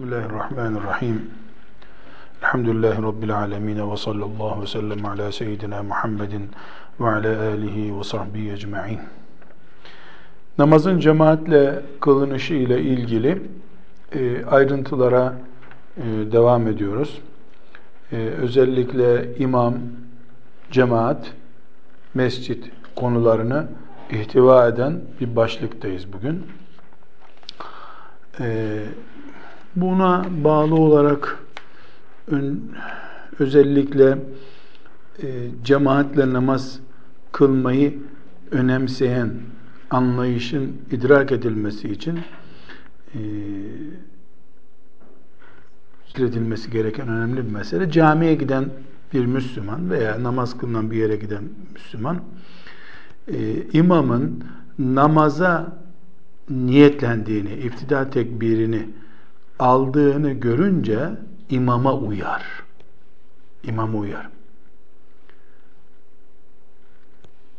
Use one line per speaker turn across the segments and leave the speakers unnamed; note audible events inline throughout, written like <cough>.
Bismillahirrahmanirrahim. Elhamdülillahi Rabbil alemin ve sallallahu ve sellem ala seyyidina Muhammedin ve ala alihi ve sahbihi ecma'in. Namazın cemaatle kılınışı ile ilgili e, ayrıntılara e, devam ediyoruz. E, özellikle imam, cemaat, mescit konularını ihtiva eden bir başlıktayız bugün. Buna bağlı olarak özellikle e, cemaatle namaz kılmayı önemseyen anlayışın idrak edilmesi için e, edilmesi gereken önemli bir mesele. Camiye giden bir Müslüman veya namaz kılınan bir yere giden Müslüman e, imamın namaza niyetlendiğini, iftida tekbirini aldığını görünce imama uyar. İmama uyar.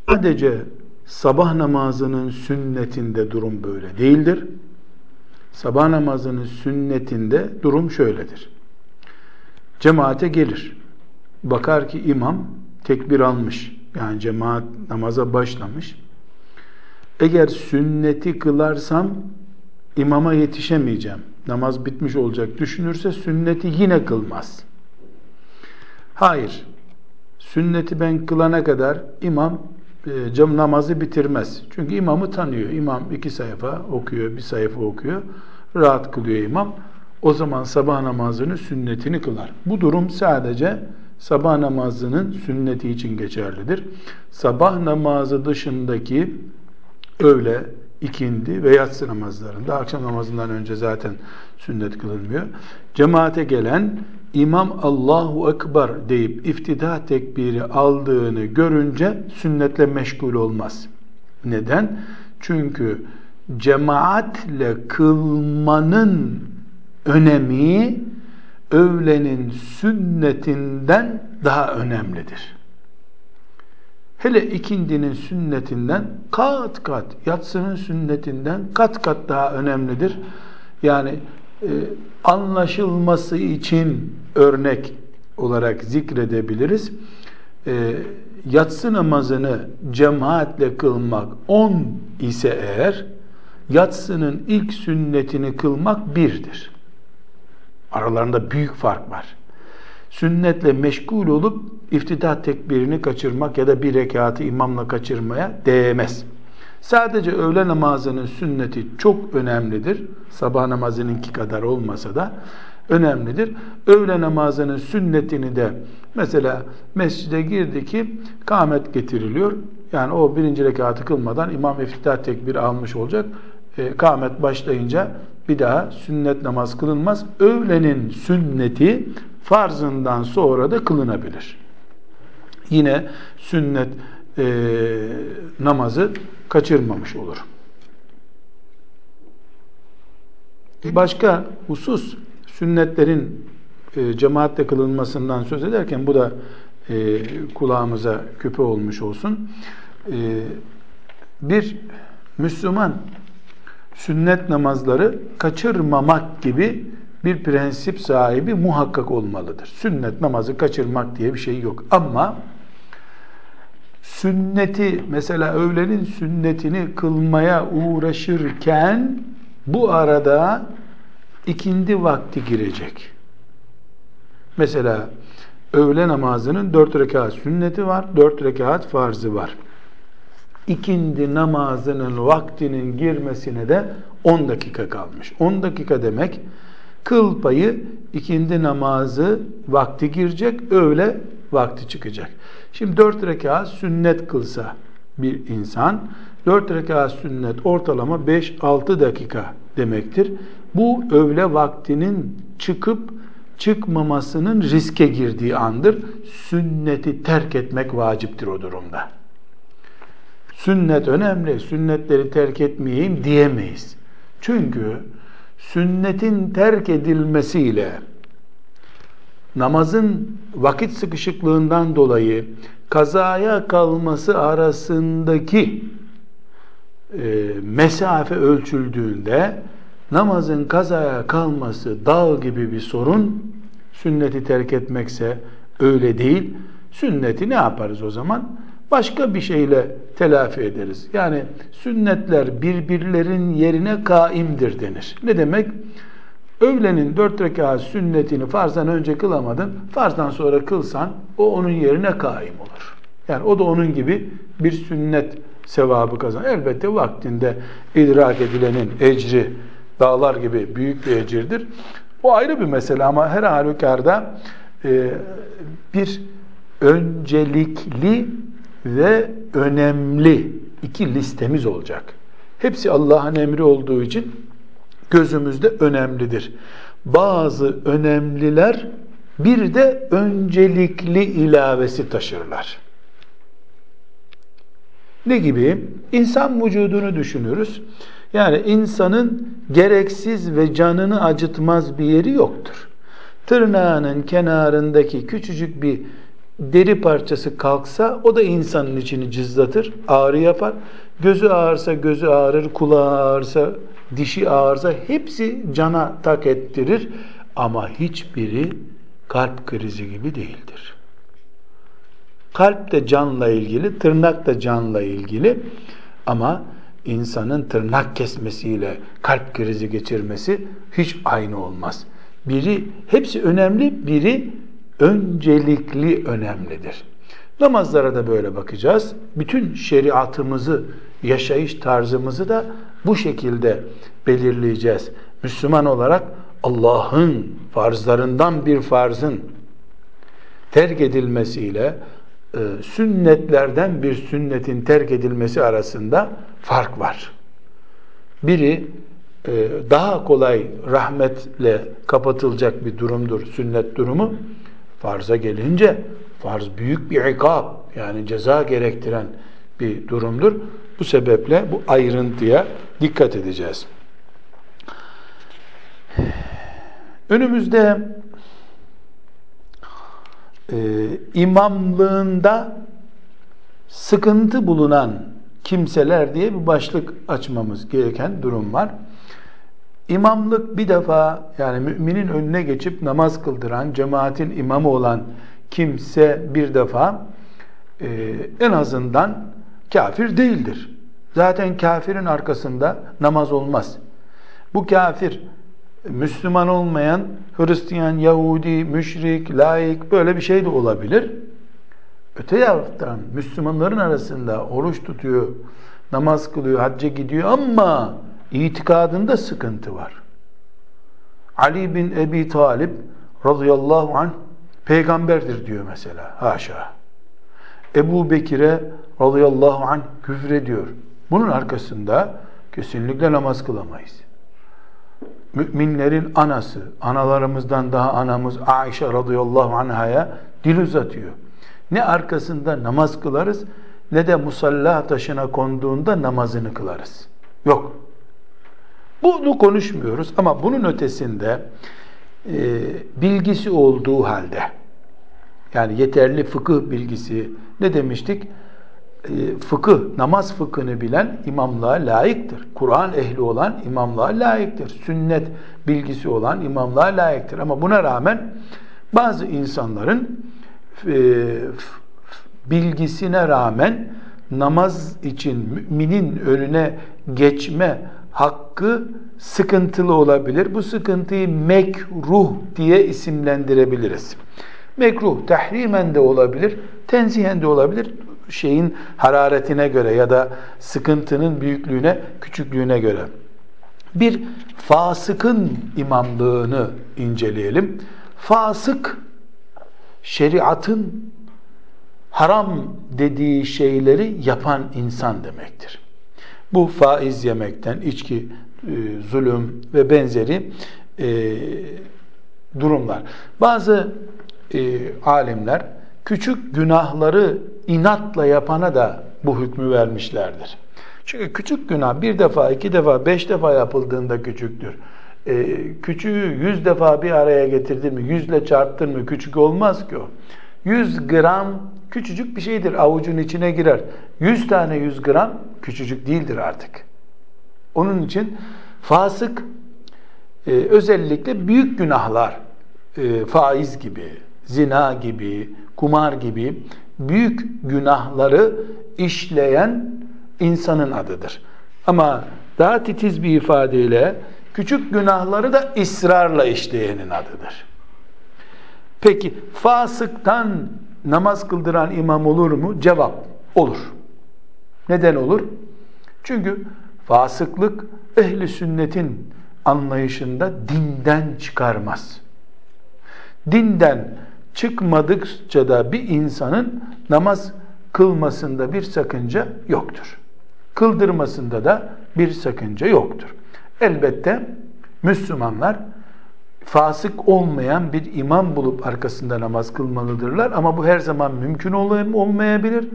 Sadece sabah namazının sünnetinde durum böyle değildir. Sabah namazının sünnetinde durum şöyledir. Cemaate gelir. Bakar ki imam tekbir almış. Yani cemaat namaza başlamış. Eğer sünneti kılarsam imama yetişemeyeceğim namaz bitmiş olacak düşünürse sünneti yine kılmaz. Hayır. Sünneti ben kılana kadar imam e, cam namazı bitirmez. Çünkü imamı tanıyor. İmam iki sayfa okuyor, bir sayfa okuyor. Rahat kılıyor imam. O zaman sabah namazının sünnetini kılar. Bu durum sadece sabah namazının sünneti için geçerlidir. Sabah namazı dışındaki öğle, ikindi ve yatsı namazlarında, akşam namazından önce zaten sünnet kılınmıyor. Cemaate gelen imam Allahu Ekber deyip iftida tekbiri aldığını görünce sünnetle meşgul olmaz. Neden? Çünkü cemaatle kılmanın önemi öğlenin sünnetinden daha önemlidir. Hele ikindinin sünnetinden kat kat, yatsının sünnetinden kat kat daha önemlidir. Yani e, anlaşılması için örnek olarak zikredebiliriz. E, yatsı namazını cemaatle kılmak 10 ise eğer, yatsının ilk sünnetini kılmak birdir. Aralarında büyük fark var sünnetle meşgul olup iftida tekbirini kaçırmak ya da bir rekatı imamla kaçırmaya değmez. Sadece öğle namazının sünneti çok önemlidir. Sabah namazınınki kadar olmasa da önemlidir. Öğle namazının sünnetini de mesela mescide girdi ki kâmet getiriliyor. Yani o birinci rekatı kılmadan imam iftitah tekbir almış olacak. E, kâmet başlayınca bir daha sünnet namaz kılınmaz. Öğlenin sünneti farzından sonra da kılınabilir. Yine sünnet e, namazı kaçırmamış olur. Başka husus sünnetlerin e, cemaatle kılınmasından söz ederken bu da e, kulağımıza küpe olmuş olsun. E, bir Müslüman sünnet namazları kaçırmamak gibi bir prensip sahibi muhakkak olmalıdır. Sünnet namazı kaçırmak diye bir şey yok. Ama sünneti mesela öğlenin sünnetini kılmaya uğraşırken bu arada ikindi vakti girecek. Mesela öğle namazının dört rekat sünneti var, dört rekat farzı var. İkindi namazının vaktinin girmesine de 10 dakika kalmış. 10 dakika demek Kıl payı ikindi namazı vakti girecek, öğle vakti çıkacak. Şimdi dört rekat sünnet kılsa bir insan, dört rekat sünnet ortalama 5-6 dakika demektir. Bu öğle vaktinin çıkıp çıkmamasının riske girdiği andır. Sünneti terk etmek vaciptir o durumda. Sünnet önemli, sünnetleri terk etmeyeyim diyemeyiz. Çünkü sünnetin terk edilmesiyle namazın vakit sıkışıklığından dolayı kazaya kalması arasındaki e, mesafe ölçüldüğünde namazın kazaya kalması dağ gibi bir sorun, sünneti terk etmekse öyle değil. Sünneti ne yaparız o zaman? Başka bir şeyle telafi ederiz. Yani sünnetler birbirlerin yerine kaimdir denir. Ne demek? Öğlenin dört rekat sünnetini farzdan önce kılamadın, farzdan sonra kılsan o onun yerine kaim olur. Yani o da onun gibi bir sünnet sevabı kazan. Elbette vaktinde idrak edilenin ecri dağlar gibi büyük bir ecirdir. O ayrı bir mesele ama her halükarda e, bir öncelikli ve önemli iki listemiz olacak. Hepsi Allah'ın emri olduğu için gözümüzde önemlidir. Bazı önemliler bir de öncelikli ilavesi taşırlar. Ne gibi? İnsan vücudunu düşünürüz. Yani insanın gereksiz ve canını acıtmaz bir yeri yoktur. Tırnağının kenarındaki küçücük bir deri parçası kalksa o da insanın içini cızlatır, ağrı yapar. Gözü ağırsa gözü ağrır, kulağı ağırsa, dişi ağırsa hepsi cana tak ettirir. Ama hiçbiri kalp krizi gibi değildir. Kalp de canla ilgili, tırnak da canla ilgili ama insanın tırnak kesmesiyle kalp krizi geçirmesi hiç aynı olmaz. Biri hepsi önemli, biri öncelikli önemlidir. Namazlara da böyle bakacağız. Bütün şeriatımızı, yaşayış tarzımızı da bu şekilde belirleyeceğiz. Müslüman olarak Allah'ın farzlarından bir farzın terk edilmesiyle e, sünnetlerden bir sünnetin terk edilmesi arasında fark var. Biri e, daha kolay rahmetle kapatılacak bir durumdur sünnet durumu. Farza gelince farz büyük bir ikab yani ceza gerektiren bir durumdur. Bu sebeple bu ayrıntıya dikkat edeceğiz. Önümüzde e, imamlığında sıkıntı bulunan kimseler diye bir başlık açmamız gereken durum var. İmamlık bir defa yani müminin önüne geçip namaz kıldıran, cemaatin imamı olan kimse bir defa e, en azından kafir değildir. Zaten kafirin arkasında namaz olmaz. Bu kafir Müslüman olmayan Hristiyan, Yahudi, müşrik, laik böyle bir şey de olabilir. Öte yandan Müslümanların arasında oruç tutuyor, namaz kılıyor, hacca gidiyor ama itikadında sıkıntı var. Ali bin Ebi Talip radıyallahu anh peygamberdir diyor mesela. Haşa. Ebu Bekir'e radıyallahu anh küfrediyor. Bunun arkasında kesinlikle namaz kılamayız. Müminlerin anası, analarımızdan daha anamız Aişe radıyallahu anhaya dil uzatıyor. Ne arkasında namaz kılarız ne de musalla taşına konduğunda namazını kılarız. Yok. Bunu konuşmuyoruz ama bunun ötesinde e, bilgisi olduğu halde yani yeterli fıkıh bilgisi ne demiştik? E, fıkıh, namaz fıkhını bilen imamlığa layıktır. Kur'an ehli olan imamlığa layıktır. Sünnet bilgisi olan imamlığa layıktır. Ama buna rağmen bazı insanların e, bilgisine rağmen namaz için müminin önüne geçme hakkı sıkıntılı olabilir. Bu sıkıntıyı mekruh diye isimlendirebiliriz. Mekruh tahrimen de olabilir, tenzihen de olabilir. Şeyin hararetine göre ya da sıkıntının büyüklüğüne, küçüklüğüne göre. Bir fasıkın imamlığını inceleyelim. Fasık şeriatın haram dediği şeyleri yapan insan demektir. Bu faiz yemekten, içki, e, zulüm ve benzeri e, durumlar. Bazı e, alimler küçük günahları inatla yapana da bu hükmü vermişlerdir. Çünkü küçük günah bir defa, iki defa, beş defa yapıldığında küçüktür. E, küçüğü yüz defa bir araya getirdin mi, yüzle çarptın mı küçük olmaz ki o. Yüz gram küçücük bir şeydir, avucun içine girer. Yüz tane yüz gram küçücük değildir artık. Onun için fasık e, özellikle büyük günahlar, e, faiz gibi, zina gibi, kumar gibi büyük günahları işleyen insanın adıdır. Ama daha titiz bir ifadeyle küçük günahları da ısrarla işleyenin adıdır. Peki fasıktan namaz kıldıran imam olur mu? Cevap olur. Neden olur? Çünkü fasıklık ehli sünnetin anlayışında dinden çıkarmaz. Dinden çıkmadıkça da bir insanın namaz kılmasında bir sakınca yoktur. Kıldırmasında da bir sakınca yoktur. Elbette Müslümanlar fasık olmayan bir imam bulup arkasında namaz kılmalıdırlar ama bu her zaman mümkün olmayabilir.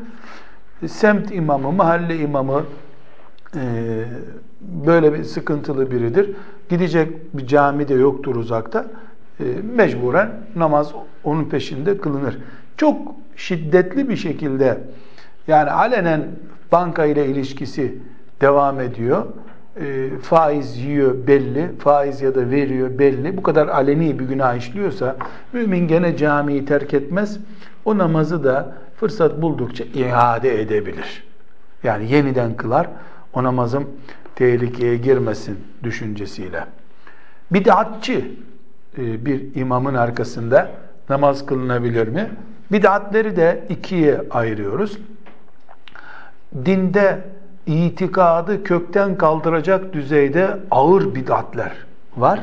Semt imamı, mahalle imamı e, böyle bir sıkıntılı biridir. Gidecek bir cami de yoktur uzakta. E, mecburen namaz onun peşinde kılınır. Çok şiddetli bir şekilde yani alenen banka ile ilişkisi devam ediyor. E, faiz yiyor belli, faiz ya da veriyor belli. Bu kadar aleni bir günah işliyorsa mümin gene camiyi terk etmez. O namazı da fırsat buldukça iade edebilir. Yani yeniden kılar. O namazım tehlikeye girmesin düşüncesiyle. Bid'atçı e, bir imamın arkasında namaz kılınabilir mi? Bid'atleri de ikiye ayırıyoruz. Dinde itikadı kökten kaldıracak düzeyde ağır bid'atler var.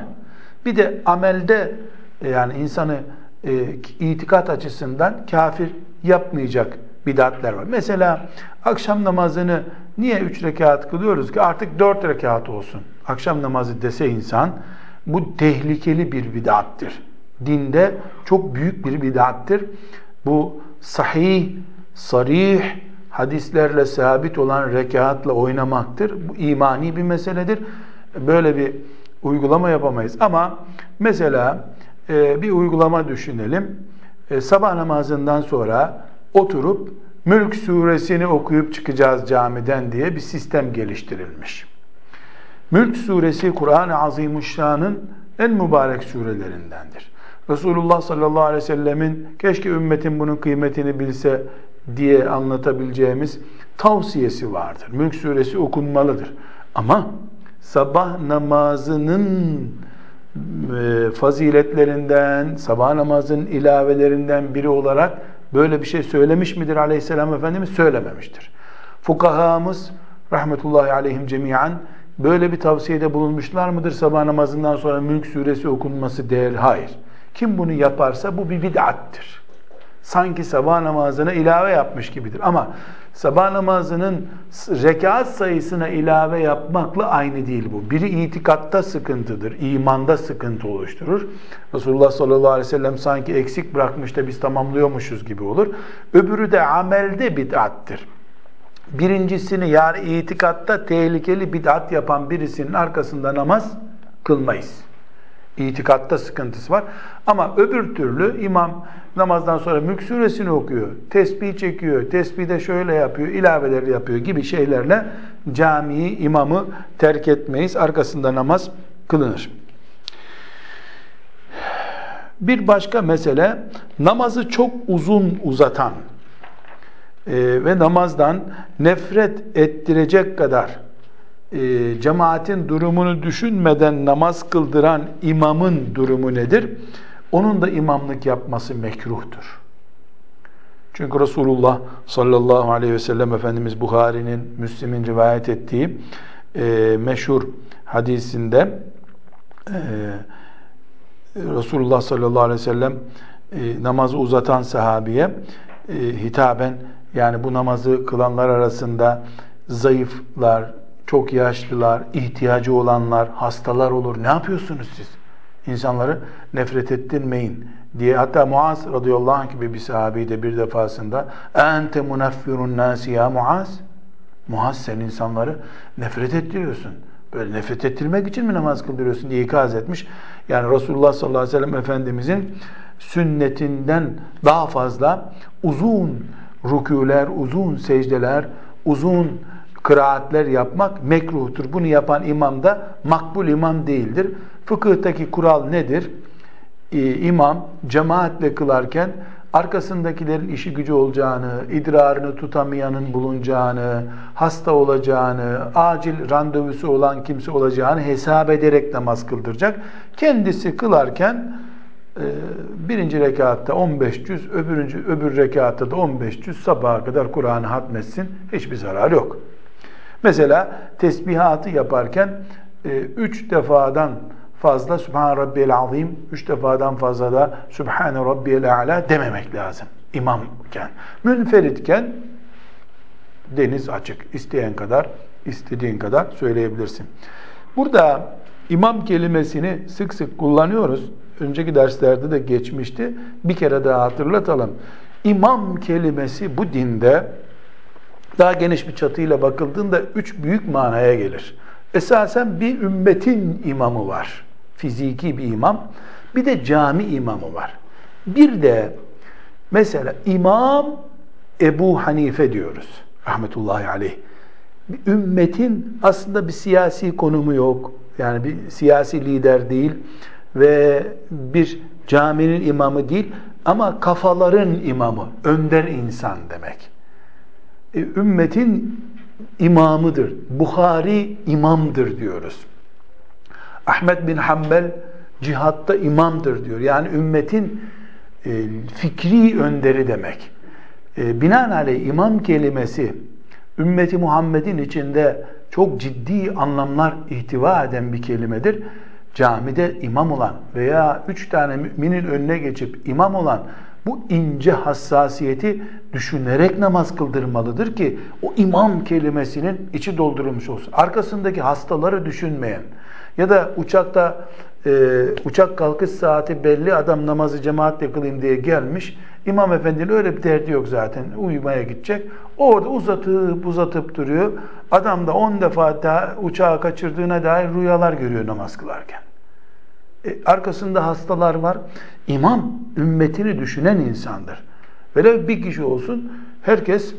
Bir de amelde e, yani insanı e, itikat açısından kafir yapmayacak bidatler var. Mesela akşam namazını niye üç rekat kılıyoruz ki artık dört rekat olsun. Akşam namazı dese insan bu tehlikeli bir bidattir. Dinde çok büyük bir bidattir. Bu sahih, sarih, hadislerle sabit olan rekatla oynamaktır. Bu imani bir meseledir. Böyle bir uygulama yapamayız. Ama mesela e, bir uygulama düşünelim. E, sabah namazından sonra oturup Mülk suresini okuyup çıkacağız camiden diye bir sistem geliştirilmiş. Mülk suresi Kur'an-ı Azimuşşan'ın en mübarek surelerindendir. Resulullah sallallahu aleyhi ve sellemin keşke ümmetin bunun kıymetini bilse diye anlatabileceğimiz tavsiyesi vardır. Mülk suresi okunmalıdır. Ama sabah namazının e, faziletlerinden, sabah namazının ilavelerinden biri olarak böyle bir şey söylemiş midir aleyhisselam Efendimiz? Söylememiştir. Fukahamız rahmetullahi aleyhim cemiyen böyle bir tavsiyede bulunmuşlar mıdır? Sabah namazından sonra Mülk suresi okunması değerli. Hayır. Kim bunu yaparsa bu bir bid'attir. Sanki sabah namazına ilave yapmış gibidir. Ama sabah namazının rekat sayısına ilave yapmakla aynı değil bu. Biri itikatta sıkıntıdır, imanda sıkıntı oluşturur. Resulullah sallallahu aleyhi ve sellem sanki eksik bırakmış da biz tamamlıyormuşuz gibi olur. Öbürü de amelde bid'attir. Birincisini yani itikatta tehlikeli bid'at yapan birisinin arkasında namaz kılmayız. İtikatta sıkıntısı var. Ama öbür türlü imam namazdan sonra mülk suresini okuyor, tesbih çekiyor, tesbihde şöyle yapıyor, ilaveleri yapıyor gibi şeylerle camiyi, imamı terk etmeyiz. Arkasında namaz kılınır. Bir başka mesele namazı çok uzun uzatan e, ve namazdan nefret ettirecek kadar e, cemaatin durumunu düşünmeden namaz kıldıran imamın durumu nedir? Onun da imamlık yapması mekruhtur. Çünkü Resulullah sallallahu aleyhi ve sellem Efendimiz Bukhari'nin, Müslim'in rivayet ettiği e, meşhur hadisinde e, Resulullah sallallahu aleyhi ve sellem e, namazı uzatan sahabiye e, hitaben yani bu namazı kılanlar arasında zayıflar, çok yaşlılar, ihtiyacı olanlar, hastalar olur. Ne yapıyorsunuz siz? İnsanları nefret ettirmeyin diye. Hatta Muaz radıyallahu anh gibi bir sahabeyi de bir defasında ente munaffirun nasi ya Muaz. Muaz sen insanları nefret ettiriyorsun. Böyle nefret ettirmek için mi namaz kıldırıyorsun diye ikaz etmiş. Yani Resulullah sallallahu aleyhi ve sellem Efendimizin sünnetinden daha fazla uzun rükûler, uzun secdeler, uzun kıraatler yapmak mekruhtur. Bunu yapan imam da makbul imam değildir. fıkıhtaki kural nedir? Ee, imam cemaatle kılarken arkasındakilerin işi gücü olacağını, idrarını tutamayanın bulunacağını, hasta olacağını, acil randevusu olan kimse olacağını hesap ederek namaz kıldıracak. Kendisi kılarken e, birinci rekatta 15 cüz, öbürüncü, öbür rekatta da 15 cüz sabaha kadar Kur'an'ı hatmetsin. Hiçbir zarar yok. Mesela tesbihatı yaparken 3 e, defadan fazla Sübhan Rabbiyel Azim, üç defadan fazla da Sübhane Rabbiyel A'la dememek lazım imamken. Münferitken deniz açık. İsteyen kadar, istediğin kadar söyleyebilirsin. Burada imam kelimesini sık sık kullanıyoruz. Önceki derslerde de geçmişti. Bir kere daha hatırlatalım. İmam kelimesi bu dinde daha geniş bir çatıyla bakıldığında üç büyük manaya gelir. Esasen bir ümmetin imamı var fiziki bir imam. Bir de cami imamı var. Bir de mesela İmam Ebu Hanife diyoruz. Rahmetullahi aleyh. Bir ümmetin aslında bir siyasi konumu yok. Yani bir siyasi lider değil ve bir caminin imamı değil ama kafaların imamı, önder insan demek. E, ümmetin imamıdır. Bukhari imamdır diyoruz. Ahmet bin Hanbel cihatta imamdır diyor. Yani ümmetin e, fikri önderi demek. E, binaenaleyh imam kelimesi ümmeti Muhammed'in içinde çok ciddi anlamlar ihtiva eden bir kelimedir. Camide imam olan veya üç tane müminin önüne geçip imam olan bu ince hassasiyeti düşünerek namaz kıldırmalıdır ki o imam kelimesinin içi doldurulmuş olsun. Arkasındaki hastaları düşünmeyen, ya da uçakta e, uçak kalkış saati belli adam namazı cemaatle kılayım diye gelmiş. İmam efendinin öyle bir derdi yok zaten. Uyumaya gidecek. Orada uzatıp uzatıp duruyor. Adam da on defa daha uçağı kaçırdığına dair rüyalar görüyor namaz kılarken. E, arkasında hastalar var. İmam ümmetini düşünen insandır. Velev bir kişi olsun herkes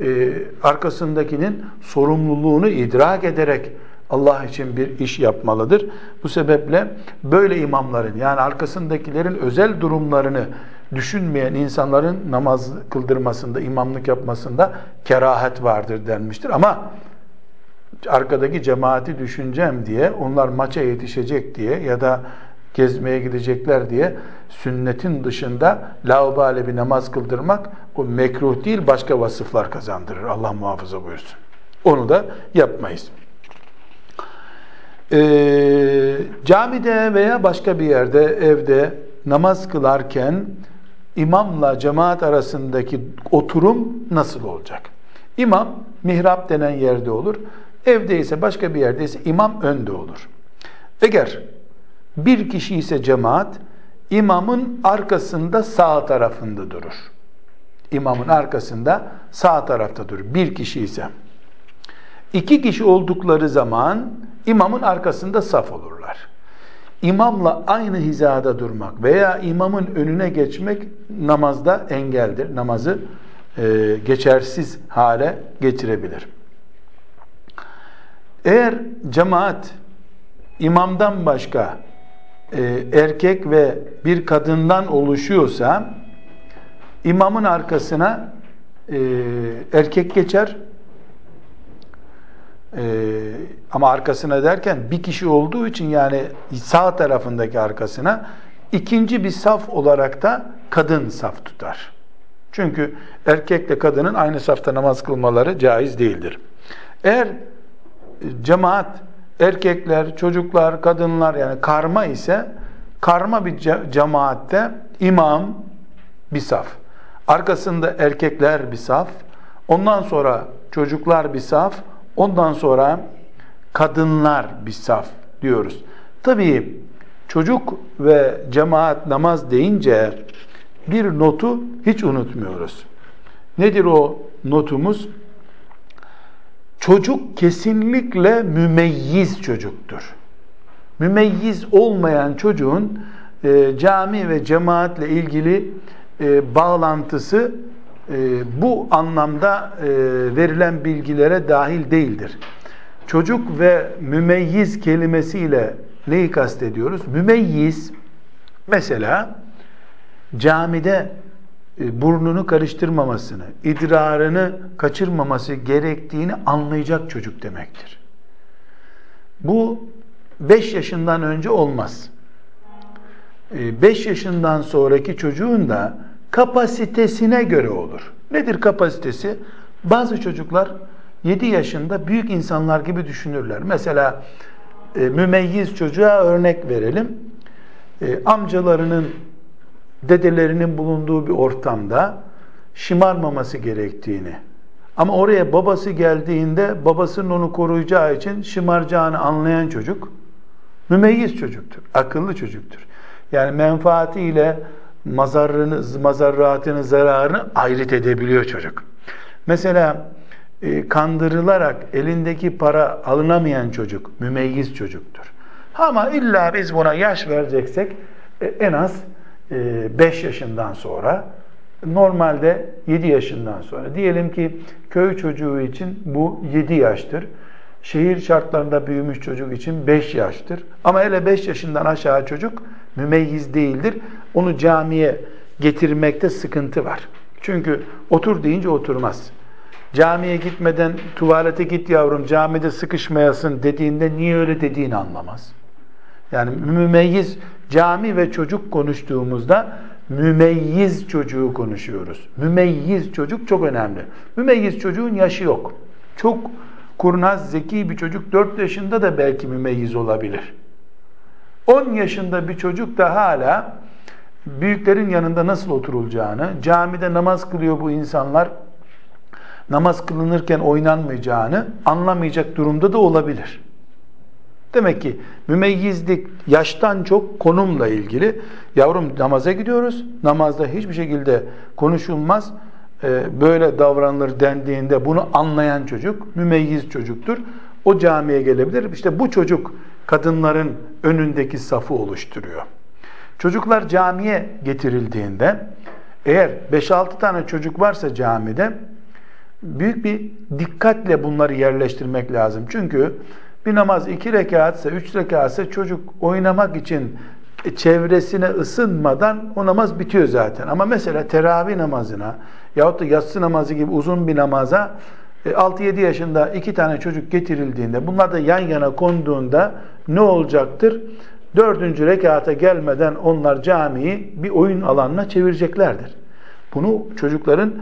e, arkasındakinin sorumluluğunu idrak ederek Allah için bir iş yapmalıdır. Bu sebeple böyle imamların yani arkasındakilerin özel durumlarını düşünmeyen insanların namaz kıldırmasında, imamlık yapmasında kerahet vardır denmiştir. Ama arkadaki cemaati düşüneceğim diye, onlar maça yetişecek diye ya da gezmeye gidecekler diye sünnetin dışında laubale bir namaz kıldırmak o mekruh değil başka vasıflar kazandırır. Allah muhafaza buyursun. Onu da yapmayız e, camide veya başka bir yerde evde namaz kılarken imamla cemaat arasındaki oturum nasıl olacak? İmam mihrap denen yerde olur. Evde ise başka bir yerde ise imam önde olur. Eğer bir kişi ise cemaat imamın arkasında sağ tarafında durur. İmamın arkasında sağ tarafta durur. Bir kişi ise. İki kişi oldukları zaman imamın arkasında saf olurlar. İmamla aynı hizada durmak veya imamın önüne geçmek namazda engeldir. Namazı e, geçersiz hale getirebilir. Eğer cemaat imamdan başka e, erkek ve bir kadından oluşuyorsa imamın arkasına e, erkek geçer, ee, ama arkasına derken bir kişi olduğu için yani sağ tarafındaki arkasına ikinci bir saf olarak da kadın saf tutar. Çünkü erkekle kadının aynı safta namaz kılmaları caiz değildir. Eğer cemaat erkekler, çocuklar, kadınlar yani karma ise karma bir cemaatte imam bir saf. Arkasında erkekler bir saf. Ondan sonra çocuklar bir saf. Ondan sonra kadınlar bir saf diyoruz. Tabii çocuk ve cemaat namaz deyince bir notu hiç unutmuyoruz. Nedir o notumuz? Çocuk kesinlikle mümeyyiz çocuktur. Mümeyyiz olmayan çocuğun e, cami ve cemaatle ilgili e, bağlantısı e, bu anlamda e, verilen bilgilere dahil değildir. Çocuk ve mümeyyiz kelimesiyle neyi kastediyoruz? Mümeyyiz mesela camide burnunu karıştırmamasını, idrarını kaçırmaması gerektiğini anlayacak çocuk demektir. Bu 5 yaşından önce olmaz. 5 e, yaşından sonraki çocuğun da kapasitesine göre olur. Nedir kapasitesi? Bazı çocuklar 7 yaşında büyük insanlar gibi düşünürler. Mesela e, mümeyyiz çocuğa örnek verelim. E, amcalarının, dedelerinin bulunduğu bir ortamda şımarmaması gerektiğini ama oraya babası geldiğinde babasının onu koruyacağı için şımaracağını anlayan çocuk mümeyyiz çocuktur, akıllı çocuktur. Yani menfaatiyle mazarrını, mazarratını, zararını ayrıt edebiliyor çocuk. Mesela e, kandırılarak elindeki para alınamayan çocuk mümeyyiz çocuktur. Ama illa biz buna yaş vereceksek e, en az 5 e, yaşından sonra normalde 7 yaşından sonra diyelim ki köy çocuğu için bu 7 yaştır. Şehir şartlarında büyümüş çocuk için 5 yaştır. Ama hele 5 yaşından aşağı çocuk mümeyyiz değildir. Onu camiye getirmekte sıkıntı var. Çünkü otur deyince oturmaz. Camiye gitmeden tuvalete git yavrum camide sıkışmayasın dediğinde niye öyle dediğini anlamaz. Yani mümeyyiz cami ve çocuk konuştuğumuzda mümeyyiz çocuğu konuşuyoruz. Mümeyyiz çocuk çok önemli. Mümeyyiz çocuğun yaşı yok. Çok kurnaz, zeki bir çocuk 4 yaşında da belki mümeyyiz olabilir. 10 yaşında bir çocuk da hala büyüklerin yanında nasıl oturulacağını, camide namaz kılıyor bu insanlar, namaz kılınırken oynanmayacağını anlamayacak durumda da olabilir. Demek ki mümeyyizlik yaştan çok konumla ilgili. Yavrum namaza gidiyoruz. Namazda hiçbir şekilde konuşulmaz. Ee, böyle davranılır dendiğinde bunu anlayan çocuk mümeyyiz çocuktur. O camiye gelebilir. İşte bu çocuk kadınların önündeki safı oluşturuyor. Çocuklar camiye getirildiğinde eğer 5-6 tane çocuk varsa camide büyük bir dikkatle bunları yerleştirmek lazım. Çünkü bir namaz iki rekatse, üç rekatse çocuk oynamak için çevresine ısınmadan o namaz bitiyor zaten. Ama mesela teravih namazına yahut da yatsı namazı gibi uzun bir namaza 6-7 e, yaşında iki tane çocuk getirildiğinde bunlar da yan yana konduğunda ne olacaktır? Dördüncü rekata gelmeden onlar camiyi bir oyun alanına çevireceklerdir. Bunu çocukların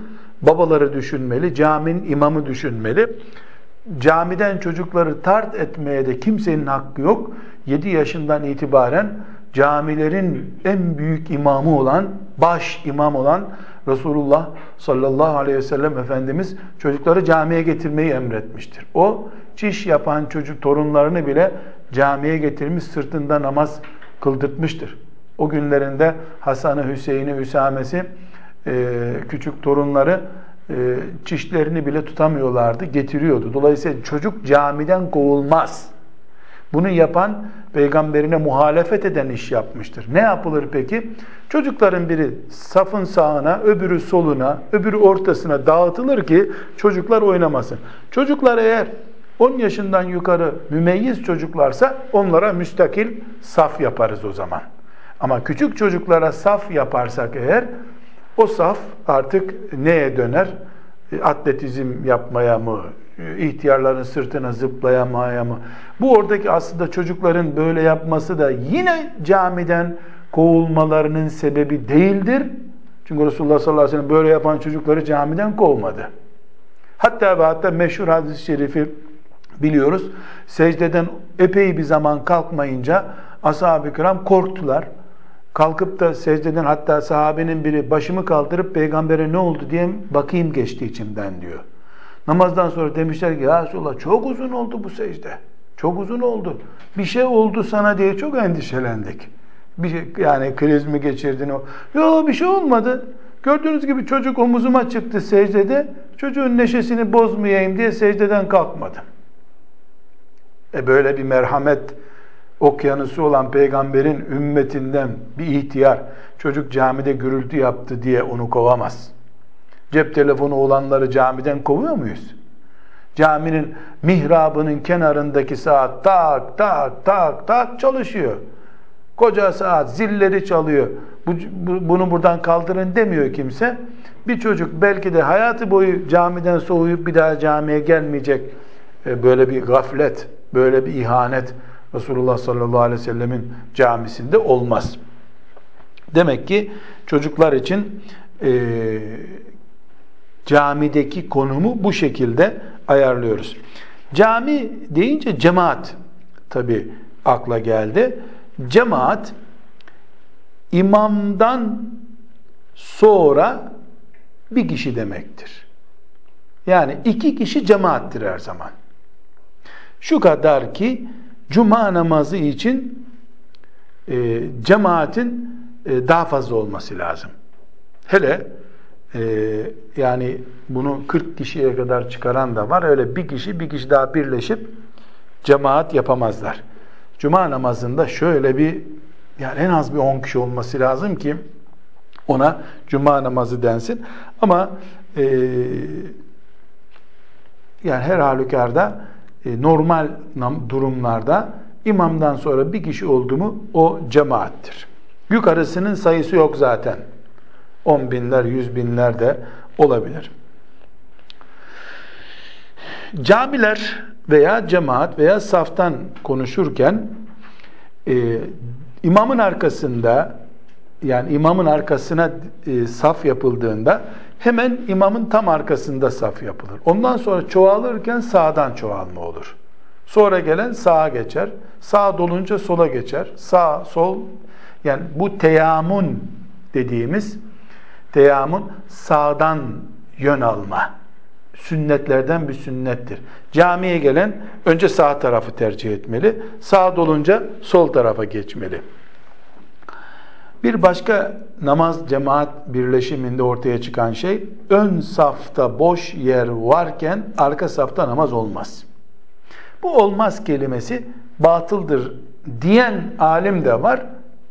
babaları düşünmeli, caminin imamı düşünmeli. Camiden çocukları tart etmeye de kimsenin hakkı yok. 7 yaşından itibaren camilerin en büyük imamı olan, baş imam olan Resulullah sallallahu aleyhi ve sellem Efendimiz çocukları camiye getirmeyi emretmiştir. O çiş yapan çocuk torunlarını bile camiye getirmiş sırtında namaz kıldırtmıştır. O günlerinde Hasan'ı, Hüseyin'i, Hüsames'i küçük torunları e, çişlerini bile tutamıyorlardı, getiriyordu. Dolayısıyla çocuk camiden kovulmaz. Bunu yapan peygamberine muhalefet eden iş yapmıştır. Ne yapılır peki? Çocukların biri safın sağına, öbürü soluna, öbürü ortasına dağıtılır ki çocuklar oynamasın. Çocuklar eğer 10 yaşından yukarı mümeyyiz çocuklarsa onlara müstakil saf yaparız o zaman. Ama küçük çocuklara saf yaparsak eğer o saf artık neye döner? E, atletizm yapmaya mı? E, ihtiyarların sırtına zıplayamaya mı? Bu oradaki aslında çocukların böyle yapması da yine camiden kovulmalarının sebebi değildir. Çünkü Resulullah sallallahu aleyhi ve sellem böyle yapan çocukları camiden kovmadı. Hatta ve hatta meşhur hadis-i şerifi biliyoruz. Secdeden epey bir zaman kalkmayınca ashab-ı kiram korktular kalkıp da secdeden hatta sahabenin biri başımı kaldırıp peygambere ne oldu diye bakayım geçti içimden diyor. Namazdan sonra demişler ki ya Resulallah çok uzun oldu bu secde. Çok uzun oldu. Bir şey oldu sana diye çok endişelendik. Bir şey, yani kriz mi geçirdin o? Yok bir şey olmadı. Gördüğünüz gibi çocuk omuzuma çıktı secdede. Çocuğun neşesini bozmayayım diye secdeden kalkmadım. E böyle bir merhamet okyanusu olan peygamberin ümmetinden bir ihtiyar çocuk camide gürültü yaptı diye onu kovamaz. Cep telefonu olanları camiden kovuyor muyuz? Caminin mihrabının kenarındaki saat tak tak tak tak çalışıyor. Koca saat zilleri çalıyor. Bu, bu, bunu buradan kaldırın demiyor kimse. Bir çocuk belki de hayatı boyu camiden soğuyup bir daha camiye gelmeyecek. E, böyle bir gaflet, böyle bir ihanet Resulullah sallallahu aleyhi ve sellemin camisinde olmaz. Demek ki çocuklar için e, camideki konumu bu şekilde ayarlıyoruz. Cami deyince cemaat tabi akla geldi. Cemaat imamdan sonra bir kişi demektir. Yani iki kişi cemaattir her zaman. Şu kadar ki cuma namazı için e, cemaatin e, daha fazla olması lazım. Hele e, yani bunu 40 kişiye kadar çıkaran da var. Öyle bir kişi bir kişi daha birleşip cemaat yapamazlar. Cuma namazında şöyle bir yani en az bir 10 kişi olması lazım ki ona cuma namazı densin. Ama e, yani her halükarda normal durumlarda imamdan sonra bir kişi oldu mu o cemaattir. Yukarısının sayısı yok zaten. 10 binler, yüz binler de olabilir. Camiler veya cemaat veya saftan konuşurken e, imamın arkasında yani imamın arkasına e, saf yapıldığında hemen imamın tam arkasında saf yapılır. Ondan sonra çoğalırken sağdan çoğalma olur. Sonra gelen sağa geçer. Sağ dolunca sola geçer. Sağ, sol yani bu teyamun dediğimiz teyamun sağdan yön alma. Sünnetlerden bir sünnettir. Camiye gelen önce sağ tarafı tercih etmeli. Sağ dolunca sol tarafa geçmeli. Bir başka namaz cemaat birleşiminde ortaya çıkan şey ön safta boş yer varken arka safta namaz olmaz. Bu olmaz kelimesi batıldır diyen alim de var.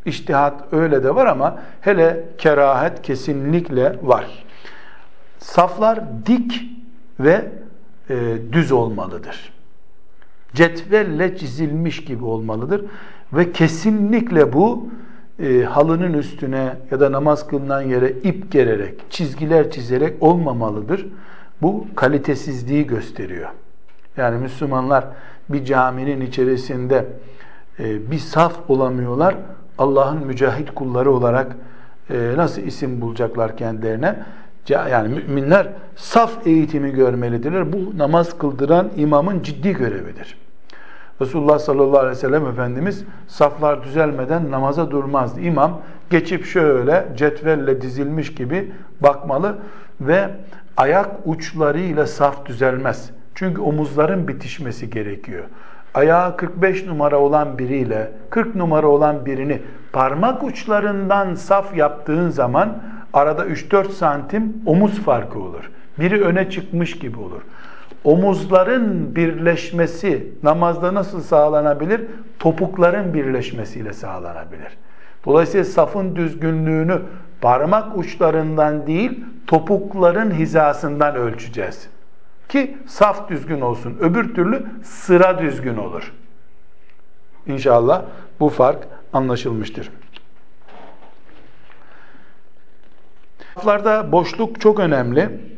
İçtihat öyle de var ama hele kerahet kesinlikle var. Saflar dik ve e, düz olmalıdır. Cetvelle çizilmiş gibi olmalıdır ve kesinlikle bu e, halının üstüne ya da namaz kılınan yere ip gererek, çizgiler çizerek olmamalıdır. Bu kalitesizliği gösteriyor. Yani Müslümanlar bir caminin içerisinde e, bir saf olamıyorlar. Allah'ın mücahit kulları olarak e, nasıl isim bulacaklar kendilerine? Yani müminler saf eğitimi görmelidirler. Bu namaz kıldıran imamın ciddi görevidir. Resulullah sallallahu aleyhi ve sellem Efendimiz saflar düzelmeden namaza durmazdı. İmam geçip şöyle cetvelle dizilmiş gibi bakmalı ve ayak uçlarıyla saf düzelmez. Çünkü omuzların bitişmesi gerekiyor. Ayağı 45 numara olan biriyle 40 numara olan birini parmak uçlarından saf yaptığın zaman arada 3-4 santim omuz farkı olur. Biri öne çıkmış gibi olur omuzların birleşmesi namazda nasıl sağlanabilir? Topukların birleşmesiyle sağlanabilir. Dolayısıyla safın düzgünlüğünü parmak uçlarından değil, topukların hizasından ölçeceğiz. Ki saf düzgün olsun. Öbür türlü sıra düzgün olur. İnşallah bu fark anlaşılmıştır. Saflarda boşluk çok önemli.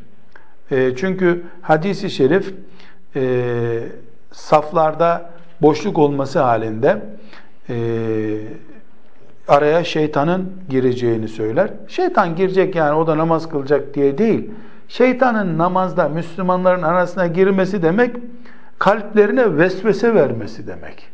E, çünkü hadisi şerif e, saflarda boşluk olması halinde e, araya şeytanın gireceğini söyler. Şeytan girecek yani o da namaz kılacak diye değil. Şeytanın namazda Müslümanların arasına girmesi demek kalplerine vesvese vermesi demek.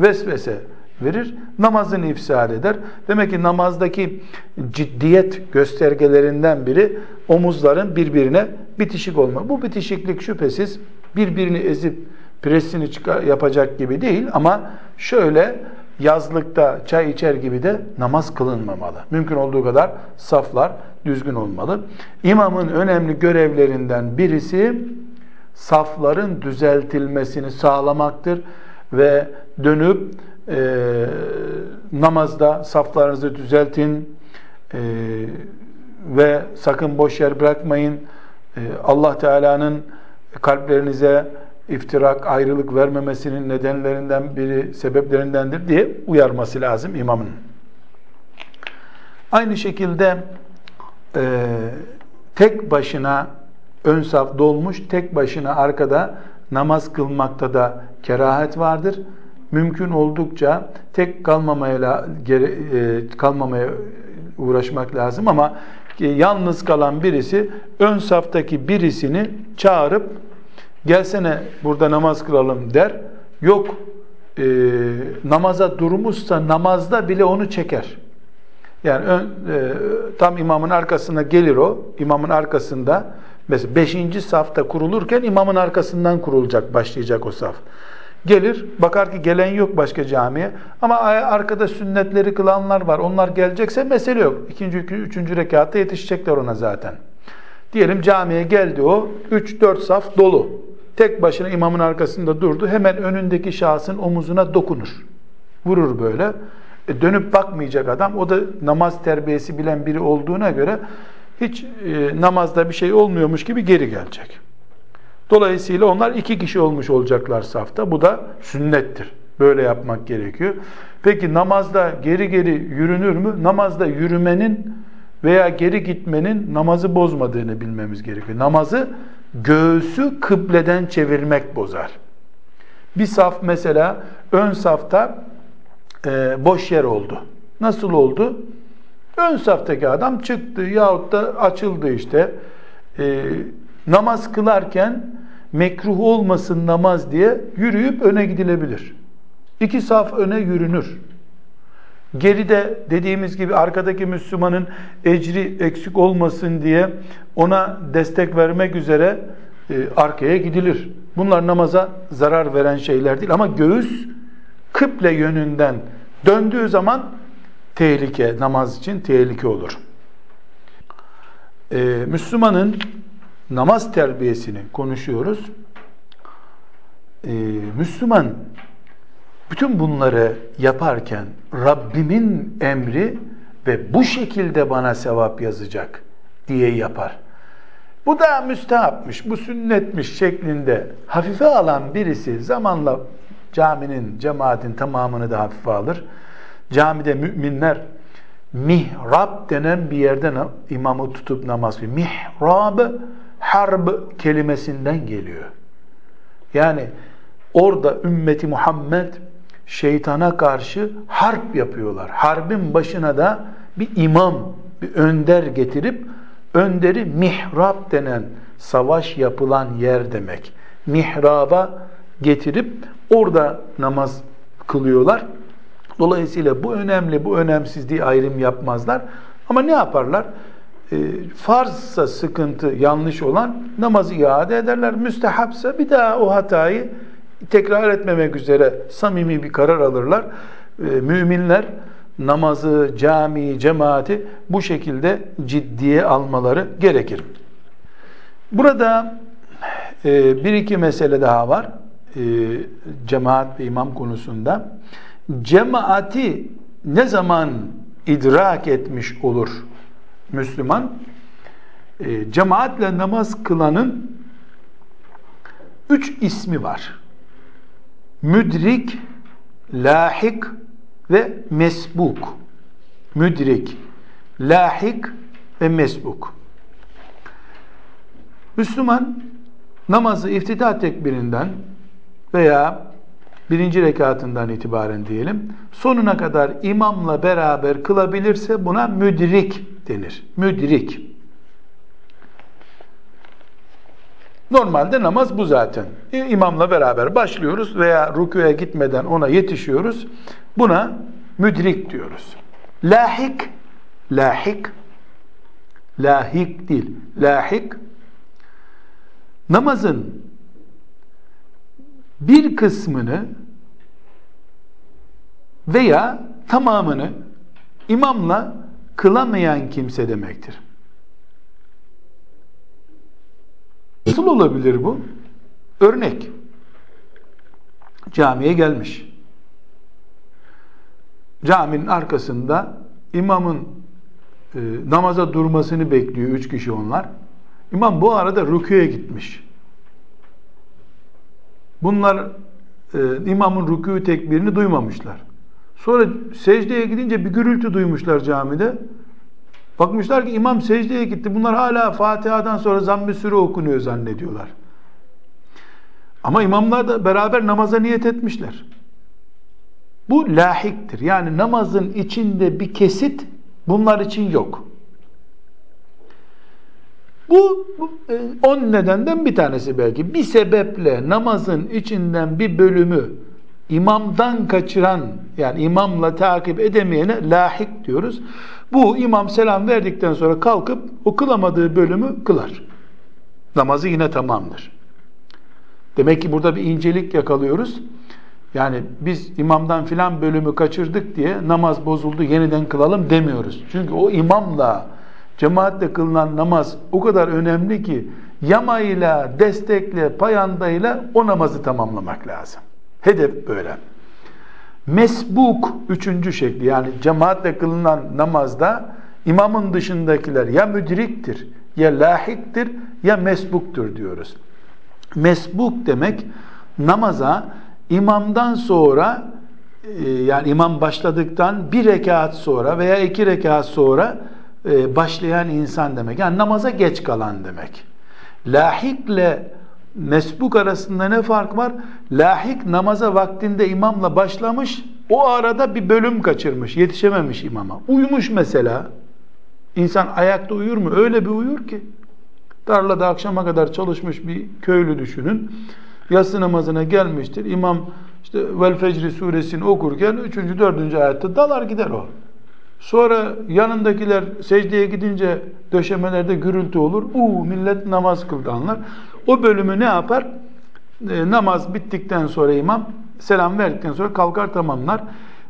Vesvese verir, namazını ifsad eder. Demek ki namazdaki ciddiyet göstergelerinden biri omuzların birbirine bitişik olma. Bu bitişiklik şüphesiz birbirini ezip presini çıkar, yapacak gibi değil ama şöyle yazlıkta çay içer gibi de namaz kılınmamalı. Mümkün olduğu kadar saflar düzgün olmalı. İmamın önemli görevlerinden birisi safların düzeltilmesini sağlamaktır ve dönüp e, namazda saflarınızı düzeltin e, ve sakın boş yer bırakmayın. E, Allah Teala'nın kalplerinize iftirak, ayrılık vermemesinin nedenlerinden biri, sebeplerindendir diye uyarması lazım imamın. Aynı şekilde e, tek başına ön saf dolmuş, tek başına arkada namaz kılmakta da kerahet vardır. Mümkün oldukça tek kalmamaya e, kalmamaya uğraşmak lazım ama yalnız kalan birisi ön saftaki birisini çağırıp gelsene burada namaz kılalım der. Yok e, namaza durmuşsa namazda bile onu çeker. Yani ön, e, tam imamın arkasına gelir o. İmamın arkasında mesela beşinci safta kurulurken imamın arkasından kurulacak, başlayacak o saf. Gelir, bakar ki gelen yok başka camiye. Ama arkada sünnetleri kılanlar var. Onlar gelecekse mesele yok. İkinci, üçüncü rekatta yetişecekler ona zaten. Diyelim camiye geldi o. Üç, dört saf dolu. Tek başına imamın arkasında durdu. Hemen önündeki şahsın omuzuna dokunur. Vurur böyle. E, dönüp bakmayacak adam. O da namaz terbiyesi bilen biri olduğuna göre hiç e, namazda bir şey olmuyormuş gibi geri gelecek. Dolayısıyla onlar iki kişi olmuş olacaklar safta. Bu da sünnettir. Böyle yapmak gerekiyor. Peki namazda geri geri yürünür mü? Namazda yürümenin veya geri gitmenin namazı bozmadığını bilmemiz gerekiyor. Namazı göğsü kıbleden çevirmek bozar. Bir saf mesela ön safta e, boş yer oldu. Nasıl oldu? Ön saftaki adam çıktı yahut da açıldı işte. E, namaz kılarken mekruh olmasın namaz diye yürüyüp öne gidilebilir. İki saf öne yürünür. Geride dediğimiz gibi arkadaki Müslümanın ecri eksik olmasın diye ona destek vermek üzere e, arkaya gidilir. Bunlar namaza zarar veren şeyler değil ama göğüs kıble yönünden döndüğü zaman tehlike, namaz için tehlike olur. Ee, Müslümanın namaz terbiyesini konuşuyoruz. Ee, Müslüman bütün bunları yaparken Rabbimin emri ve bu şekilde bana sevap yazacak diye yapar. Bu da müstehapmış, bu sünnetmiş şeklinde hafife alan birisi zamanla caminin, cemaatin tamamını da hafife alır. Camide müminler mihrab denen bir yerden imamı tutup namaz kılıyor. Mihrab harb kelimesinden geliyor. Yani orada ümmeti Muhammed şeytana karşı harp yapıyorlar. Harbin başına da bir imam, bir önder getirip önderi mihrab denen savaş yapılan yer demek. Mihraba getirip orada namaz kılıyorlar. Dolayısıyla bu önemli, bu önemsiz diye ayrım yapmazlar. Ama ne yaparlar? E, farzsa sıkıntı yanlış olan namazı iade ederler. Müstehapsa bir daha o hatayı tekrar etmemek üzere samimi bir karar alırlar. E, müminler namazı, camiyi, cemaati bu şekilde ciddiye almaları gerekir. Burada e, bir iki mesele daha var cemaat ve imam konusunda. Cemaati ne zaman idrak etmiş olur Müslüman? E, cemaatle namaz kılanın üç ismi var. Müdrik, lahik ve mesbuk. Müdrik, lahik ve mesbuk. Müslüman namazı iftitah tekbirinden veya birinci rekatından itibaren diyelim sonuna kadar imamla beraber kılabilirse buna müdrik denir. Müdrik. Normalde namaz bu zaten. İmamla beraber başlıyoruz veya rüküye gitmeden ona yetişiyoruz. Buna müdrik diyoruz. Lahik, lahik, lahik değil, lahik, namazın bir kısmını veya tamamını imamla kılamayan kimse demektir. Nasıl olabilir bu? Örnek. Camiye gelmiş. Caminin arkasında imamın e, namaza durmasını bekliyor üç kişi onlar. İmam bu arada rüküye gitmiş. Bunlar e, imamın rükû tekbirini duymamışlar. Sonra secdeye gidince bir gürültü duymuşlar camide. Bakmışlar ki imam secdeye gitti. Bunlar hala Fatiha'dan sonra zamm-ı sure okunuyor zannediyorlar. Ama imamlar da beraber namaza niyet etmişler. Bu lahiktir. Yani namazın içinde bir kesit bunlar için yok. Bu, bu e, on nedenden bir tanesi belki. Bir sebeple namazın içinden bir bölümü imamdan kaçıran yani imamla takip edemeyene lahik diyoruz. Bu imam selam verdikten sonra kalkıp o kılamadığı bölümü kılar. Namazı yine tamamdır. Demek ki burada bir incelik yakalıyoruz. Yani biz imamdan filan bölümü kaçırdık diye namaz bozuldu yeniden kılalım demiyoruz. Çünkü o imamla cemaatle kılınan namaz o kadar önemli ki yamayla, destekle, payandayla o namazı tamamlamak lazım. Hedef böyle. Mesbuk üçüncü şekli yani cemaatle kılınan namazda imamın dışındakiler ya müdriktir, ya lahiktir, ya mesbuktur diyoruz. Mesbuk demek namaza imamdan sonra e, yani imam başladıktan bir rekat sonra veya iki rekat sonra e, başlayan insan demek. Yani namaza geç kalan demek. Lahikle mesbuk arasında ne fark var? Lahik namaza vaktinde imamla başlamış, o arada bir bölüm kaçırmış, yetişememiş imama. Uyumuş mesela. İnsan ayakta uyur mu? Öyle bir uyur ki. Tarlada akşama kadar çalışmış bir köylü düşünün. Yatsı namazına gelmiştir. İmam işte Vel Fecri suresini okurken 3. 4. ayette dalar gider o. Sonra yanındakiler secdeye gidince döşemelerde gürültü olur. Uuu millet namaz kıldı anlar. O bölümü ne yapar? E, namaz bittikten sonra imam selam verdikten sonra kalkar tamamlar.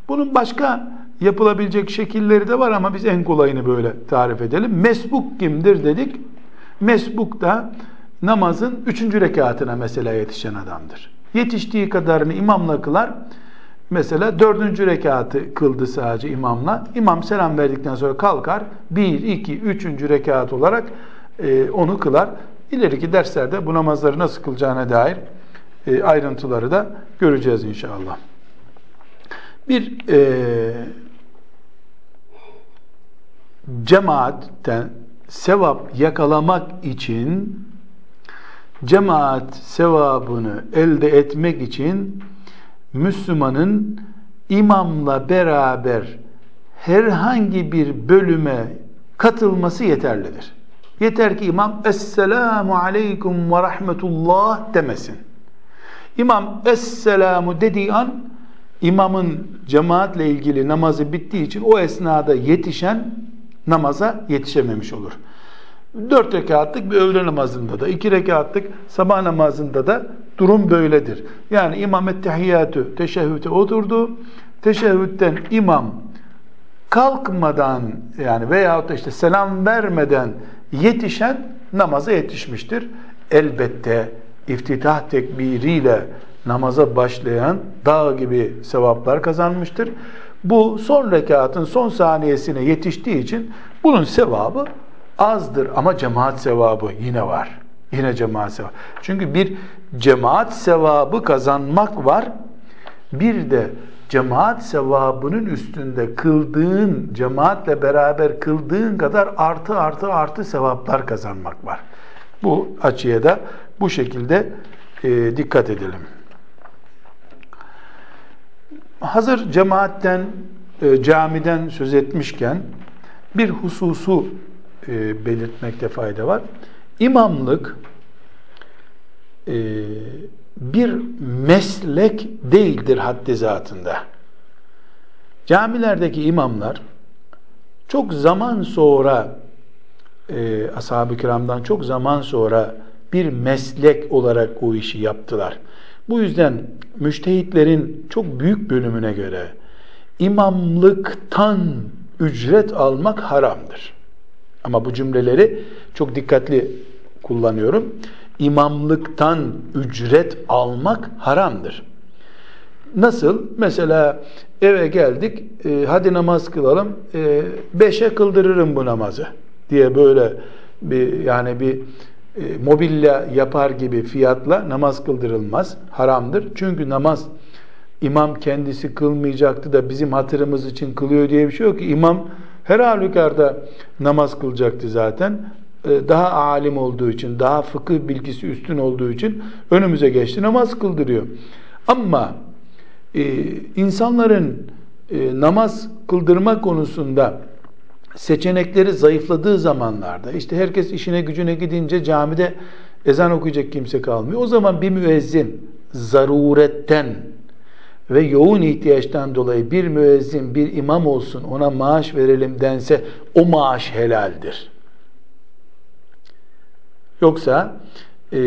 Bunun başka yapılabilecek şekilleri de var ama biz en kolayını böyle tarif edelim. Mesbuk kimdir dedik. Mesbuk da namazın üçüncü rekatına mesela yetişen adamdır. Yetiştiği kadarını imamla kılar. Mesela dördüncü rekatı kıldı sadece imamla. İmam selam verdikten sonra kalkar. Bir, iki, üçüncü rekat olarak e, onu kılar. İleriki derslerde bu namazları nasıl kılacağına dair e, ayrıntıları da göreceğiz inşallah. Bir e, cemaatten sevap yakalamak için cemaat sevabını elde etmek için Müslümanın imamla beraber herhangi bir bölüme katılması yeterlidir. Yeter ki imam Esselamu Aleyküm ve Rahmetullah demesin. İmam Esselamu dediği an imamın cemaatle ilgili namazı bittiği için o esnada yetişen namaza yetişememiş olur. Dört rekatlık bir öğle namazında da, iki rekatlık sabah namazında da durum böyledir. Yani imam ettehiyyatü teşehhüte oturdu. Teşehhütten imam kalkmadan yani veyahut da işte selam vermeden yetişen namaza yetişmiştir. Elbette iftitah tekbiriyle namaza başlayan dağ gibi sevaplar kazanmıştır. Bu son rekatın son saniyesine yetiştiği için bunun sevabı azdır ama cemaat sevabı yine var. Yine cemaat sevabı. Çünkü bir cemaat sevabı kazanmak var. Bir de cemaat sevabının üstünde kıldığın, cemaatle beraber kıldığın kadar artı artı artı sevaplar kazanmak var. Bu açıya da bu şekilde e, dikkat edelim. Hazır cemaatten, e, camiden söz etmişken bir hususu e, belirtmekte fayda var. İmamlık e, bir meslek değildir haddi zatında. Camilerdeki imamlar çok zaman sonra e, ashab-ı kiramdan çok zaman sonra bir meslek olarak o işi yaptılar. Bu yüzden müştehitlerin çok büyük bölümüne göre imamlıktan ücret almak haramdır. Ama bu cümleleri çok dikkatli kullanıyorum. İmamlıktan ücret almak haramdır. Nasıl? Mesela eve geldik, e, hadi namaz kılalım, e, beşe kıldırırım bu namazı diye böyle bir yani bir e, mobilya yapar gibi fiyatla namaz kıldırılmaz. Haramdır. Çünkü namaz imam kendisi kılmayacaktı da bizim hatırımız için kılıyor diye bir şey yok ki. İmam her halükarda namaz kılacaktı zaten. E, daha alim olduğu için, daha fıkıh bilgisi üstün olduğu için önümüze geçti namaz kıldırıyor. Ama e, insanların e, namaz kıldırma konusunda seçenekleri zayıfladığı zamanlarda işte herkes işine gücüne gidince camide ezan okuyacak kimse kalmıyor. O zaman bir müezzin zaruretten ve yoğun ihtiyaçtan dolayı bir müezzin, bir imam olsun ona maaş verelim dense o maaş helaldir. Yoksa e,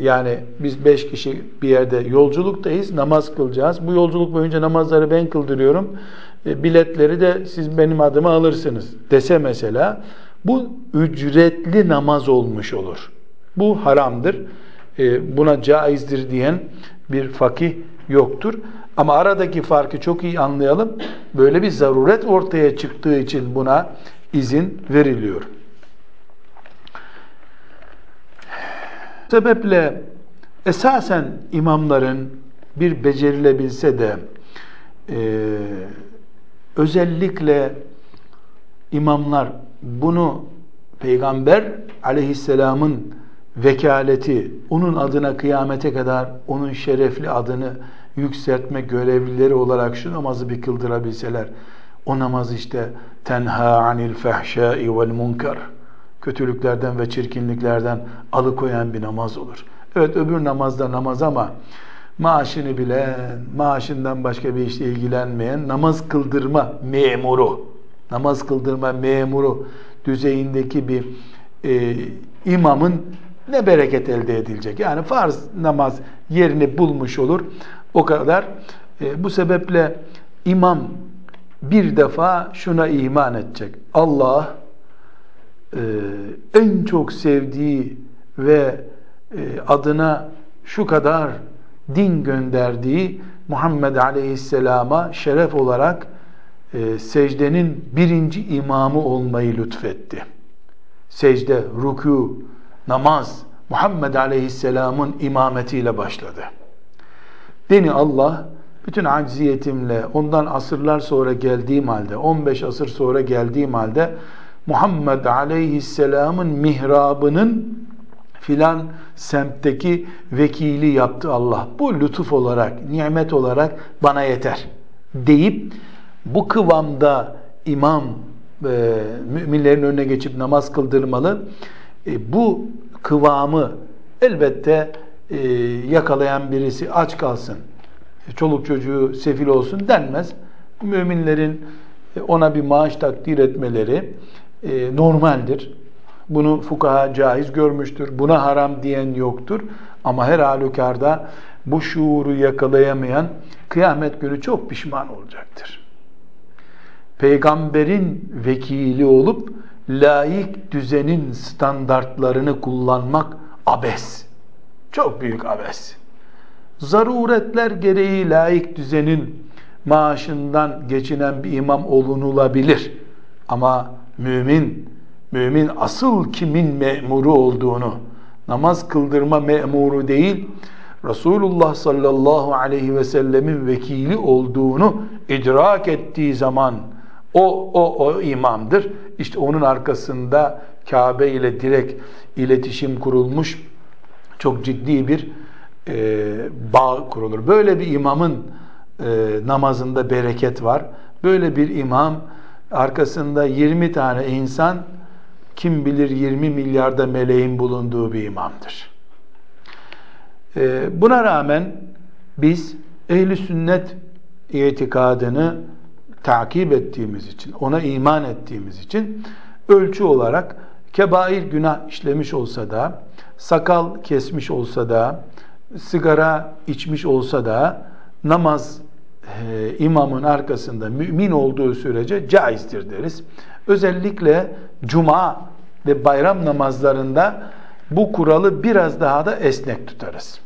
yani biz beş kişi bir yerde yolculuktayız, namaz kılacağız. Bu yolculuk boyunca namazları ben kıldırıyorum. E, biletleri de siz benim adıma alırsınız dese mesela bu ücretli namaz olmuş olur. Bu haramdır. E, buna caizdir diyen bir fakih yoktur. Ama aradaki farkı çok iyi anlayalım. Böyle bir zaruret ortaya çıktığı için buna izin veriliyor. Sebeple esasen imamların bir becerilebilse de e, özellikle imamlar bunu Peygamber aleyhisselamın vekaleti, onun adına kıyamete kadar onun şerefli adını yükseltme görevlileri olarak şu namazı bir kıldırabilseler, o namaz işte tenha anil fehşai vel munkar kötülüklerden ve çirkinliklerden alıkoyan bir namaz olur. Evet öbür namazda namaz ama maaşını bilen, maaşından başka bir işle ilgilenmeyen namaz kıldırma memuru, namaz kıldırma memuru düzeyindeki bir e, imamın ne bereket elde edilecek? Yani farz namaz yerini bulmuş olur. O kadar. E, bu sebeple imam bir defa şuna iman edecek. Allah e, en çok sevdiği ve e, adına şu kadar din gönderdiği Muhammed Aleyhisselam'a şeref olarak e, secdenin birinci imamı olmayı lütfetti. Secde, rükû, namaz Muhammed Aleyhisselam'ın imametiyle başladı. Beni Allah bütün acziyetimle ondan asırlar sonra geldiğim halde 15 asır sonra geldiğim halde Muhammed Aleyhisselam'ın mihrabının filan semtteki vekili yaptı Allah. Bu lütuf olarak, nimet olarak bana yeter deyip bu kıvamda imam e, müminlerin önüne geçip namaz kıldırmalı. E, bu kıvamı elbette e, yakalayan birisi aç kalsın, çoluk çocuğu sefil olsun denmez. Müminlerin e, ona bir maaş takdir etmeleri, e, normaldir. Bunu fukaha caiz görmüştür. Buna haram diyen yoktur. Ama her halükarda bu şuuru yakalayamayan kıyamet günü çok pişman olacaktır. Peygamberin vekili olup layık düzenin standartlarını kullanmak abes. Çok büyük abes. Zaruretler gereği layık düzenin maaşından geçinen bir imam olunulabilir. Ama mümin, mümin asıl kimin memuru olduğunu, namaz kıldırma memuru değil, Resulullah sallallahu aleyhi ve sellemin vekili olduğunu idrak ettiği zaman o, o, o imamdır. İşte onun arkasında Kabe ile direkt iletişim kurulmuş çok ciddi bir e, bağ kurulur. Böyle bir imamın e, namazında bereket var. Böyle bir imam arkasında 20 tane insan kim bilir 20 milyarda meleğin bulunduğu bir imamdır. Ee, buna rağmen biz ehli sünnet itikadını takip ettiğimiz için, ona iman ettiğimiz için ölçü olarak kebair günah işlemiş olsa da, sakal kesmiş olsa da, sigara içmiş olsa da namaz e, imamın arkasında mümin olduğu sürece caizdir deriz. Özellikle cuma ve bayram namazlarında bu kuralı biraz daha da esnek tutarız.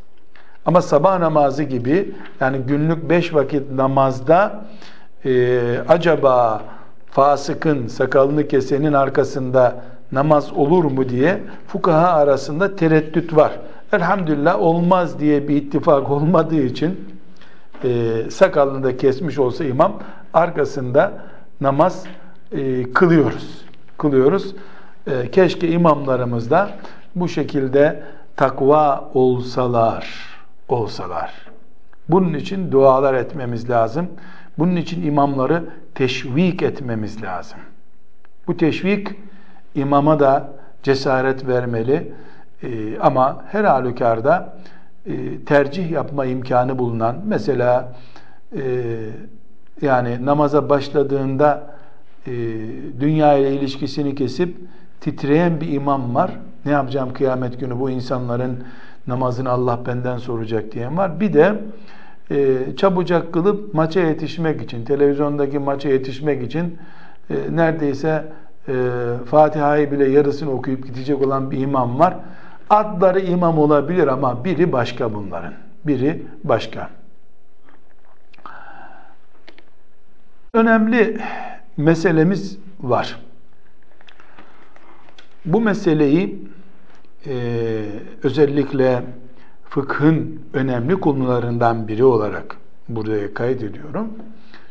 Ama sabah namazı gibi yani günlük beş vakit namazda e, acaba fasıkın sakalını kesenin arkasında namaz olur mu diye fukaha arasında tereddüt var. Elhamdülillah olmaz diye bir ittifak <laughs> olmadığı için e, sakalını da kesmiş olsa imam arkasında namaz e, kılıyoruz. Kılıyoruz. E, keşke imamlarımız da bu şekilde takva olsalar, olsalar. Bunun için dualar etmemiz lazım. Bunun için imamları teşvik etmemiz lazım. Bu teşvik imama da cesaret vermeli. Ee, ama her halükarda e, tercih yapma imkanı bulunan mesela e, yani namaza başladığında e, dünya ile ilişkisini kesip titreyen bir imam var. Ne yapacağım kıyamet günü bu insanların namazını Allah benden soracak diyen var. Bir de e, çabucak kılıp maça yetişmek için, televizyondaki maça yetişmek için e, neredeyse e, Fatiha'yı bile yarısını okuyup gidecek olan bir imam var. Adları imam olabilir ama biri başka bunların. Biri başka. Önemli meselemiz var. Bu meseleyi e, özellikle fıkhın önemli konularından biri olarak buraya kaydediyorum.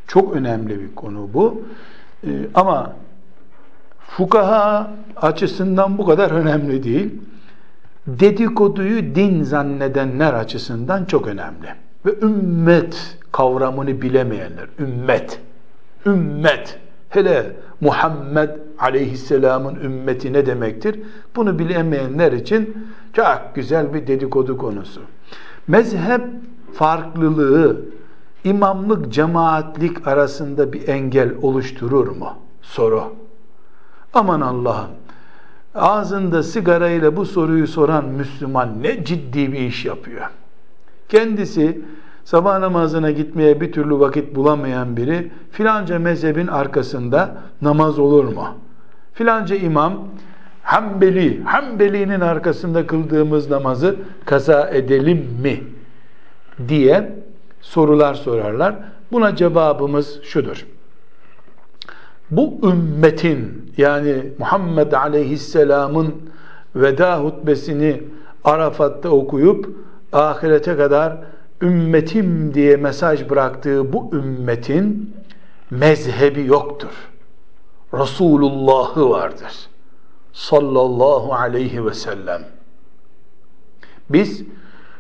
Çok önemli bir konu bu. E, ama fukaha açısından bu kadar önemli değil. Dedikoduyu din zannedenler açısından çok önemli. Ve ümmet kavramını bilemeyenler, ümmet, ümmet, hele Muhammed aleyhisselamın ümmeti ne demektir? Bunu bilemeyenler için çok güzel bir dedikodu konusu. Mezhep farklılığı imamlık, cemaatlik arasında bir engel oluşturur mu? Soru. Aman Allah'ım ağzında sigarayla bu soruyu soran Müslüman ne ciddi bir iş yapıyor. Kendisi sabah namazına gitmeye bir türlü vakit bulamayan biri filanca mezhebin arkasında namaz olur mu? Filanca imam Hanbeli, Hanbeli'nin arkasında kıldığımız namazı kaza edelim mi? diye sorular sorarlar. Buna cevabımız şudur. Bu ümmetin yani Muhammed Aleyhisselam'ın veda hutbesini Arafat'ta okuyup ahirete kadar ümmetim diye mesaj bıraktığı bu ümmetin mezhebi yoktur. Resulullah'ı vardır. Sallallahu aleyhi ve sellem. Biz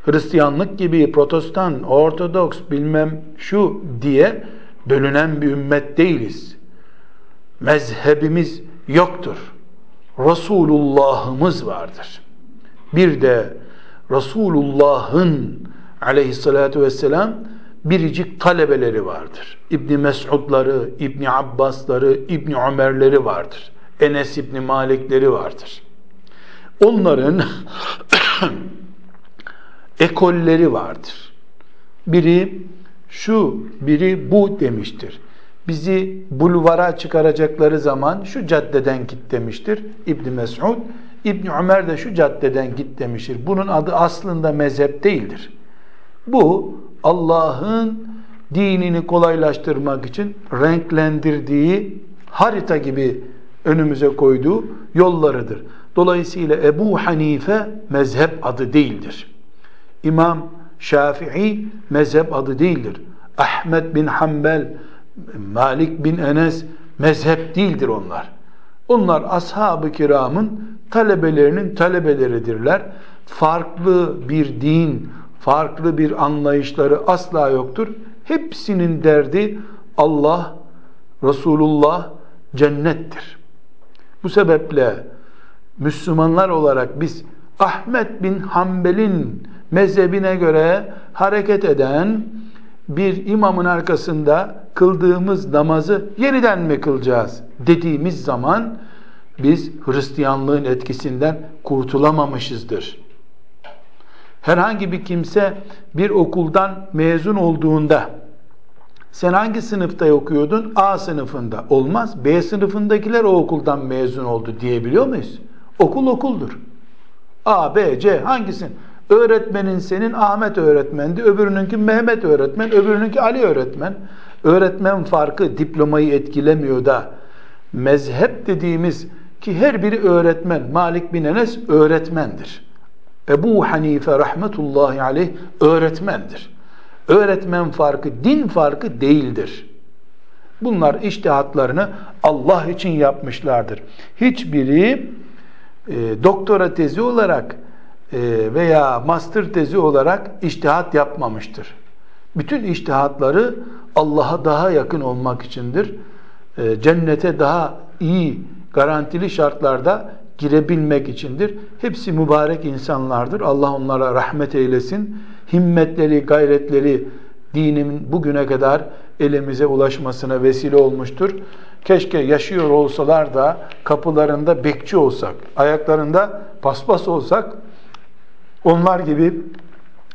Hristiyanlık gibi protestan, ortodoks bilmem şu diye bölünen bir ümmet değiliz. Mezhebimiz yoktur. Resulullah'ımız vardır. Bir de Resulullah'ın aleyhissalatu vesselam biricik talebeleri vardır. İbni Mes'udları, İbni Abbasları, İbni Ömerleri vardır. Enes İbni Malikleri vardır. Onların <coughs> ekolleri vardır. Biri şu, biri bu demiştir. Bizi bulvara çıkaracakları zaman şu caddeden git demiştir İbni Mes'ud. İbni Ömer de şu caddeden git demiştir. Bunun adı aslında mezhep değildir. Bu Allah'ın dinini kolaylaştırmak için renklendirdiği harita gibi önümüze koyduğu yollarıdır. Dolayısıyla Ebu Hanife mezhep adı değildir. İmam Şafii mezhep adı değildir. Ahmet bin Hanbel, Malik bin Enes mezhep değildir onlar. Onlar ashab-ı kiramın talebelerinin talebeleridirler. Farklı bir din, farklı bir anlayışları asla yoktur. Hepsinin derdi Allah, Resulullah, cennettir. Bu sebeple Müslümanlar olarak biz Ahmet bin Hanbel'in mezhebine göre hareket eden bir imamın arkasında kıldığımız namazı yeniden mi kılacağız dediğimiz zaman biz Hristiyanlığın etkisinden kurtulamamışızdır. Herhangi bir kimse bir okuldan mezun olduğunda sen hangi sınıfta okuyordun? A sınıfında. Olmaz. B sınıfındakiler o okuldan mezun oldu diyebiliyor muyuz? Okul okuldur. A, B, C hangisin? Öğretmenin senin Ahmet öğretmendi, öbürününki Mehmet öğretmen, öbürününki Ali öğretmen. Öğretmen farkı diplomayı etkilemiyor da mezhep dediğimiz ki her biri öğretmen. Malik bin Enes öğretmendir. Ebu Hanife rahmetullahi aleyh öğretmendir. Öğretmen farkı, din farkı değildir. Bunlar iştihatlarını Allah için yapmışlardır. Hiçbiri e, doktora tezi olarak veya master tezi olarak iştihat yapmamıştır. Bütün iştihatları Allah'a daha yakın olmak içindir. E, cennete daha iyi, garantili şartlarda girebilmek içindir. Hepsi mübarek insanlardır. Allah onlara rahmet eylesin. Himmetleri, gayretleri dinimin bugüne kadar elimize ulaşmasına vesile olmuştur. Keşke yaşıyor olsalar da kapılarında bekçi olsak, ayaklarında paspas olsak, onlar gibi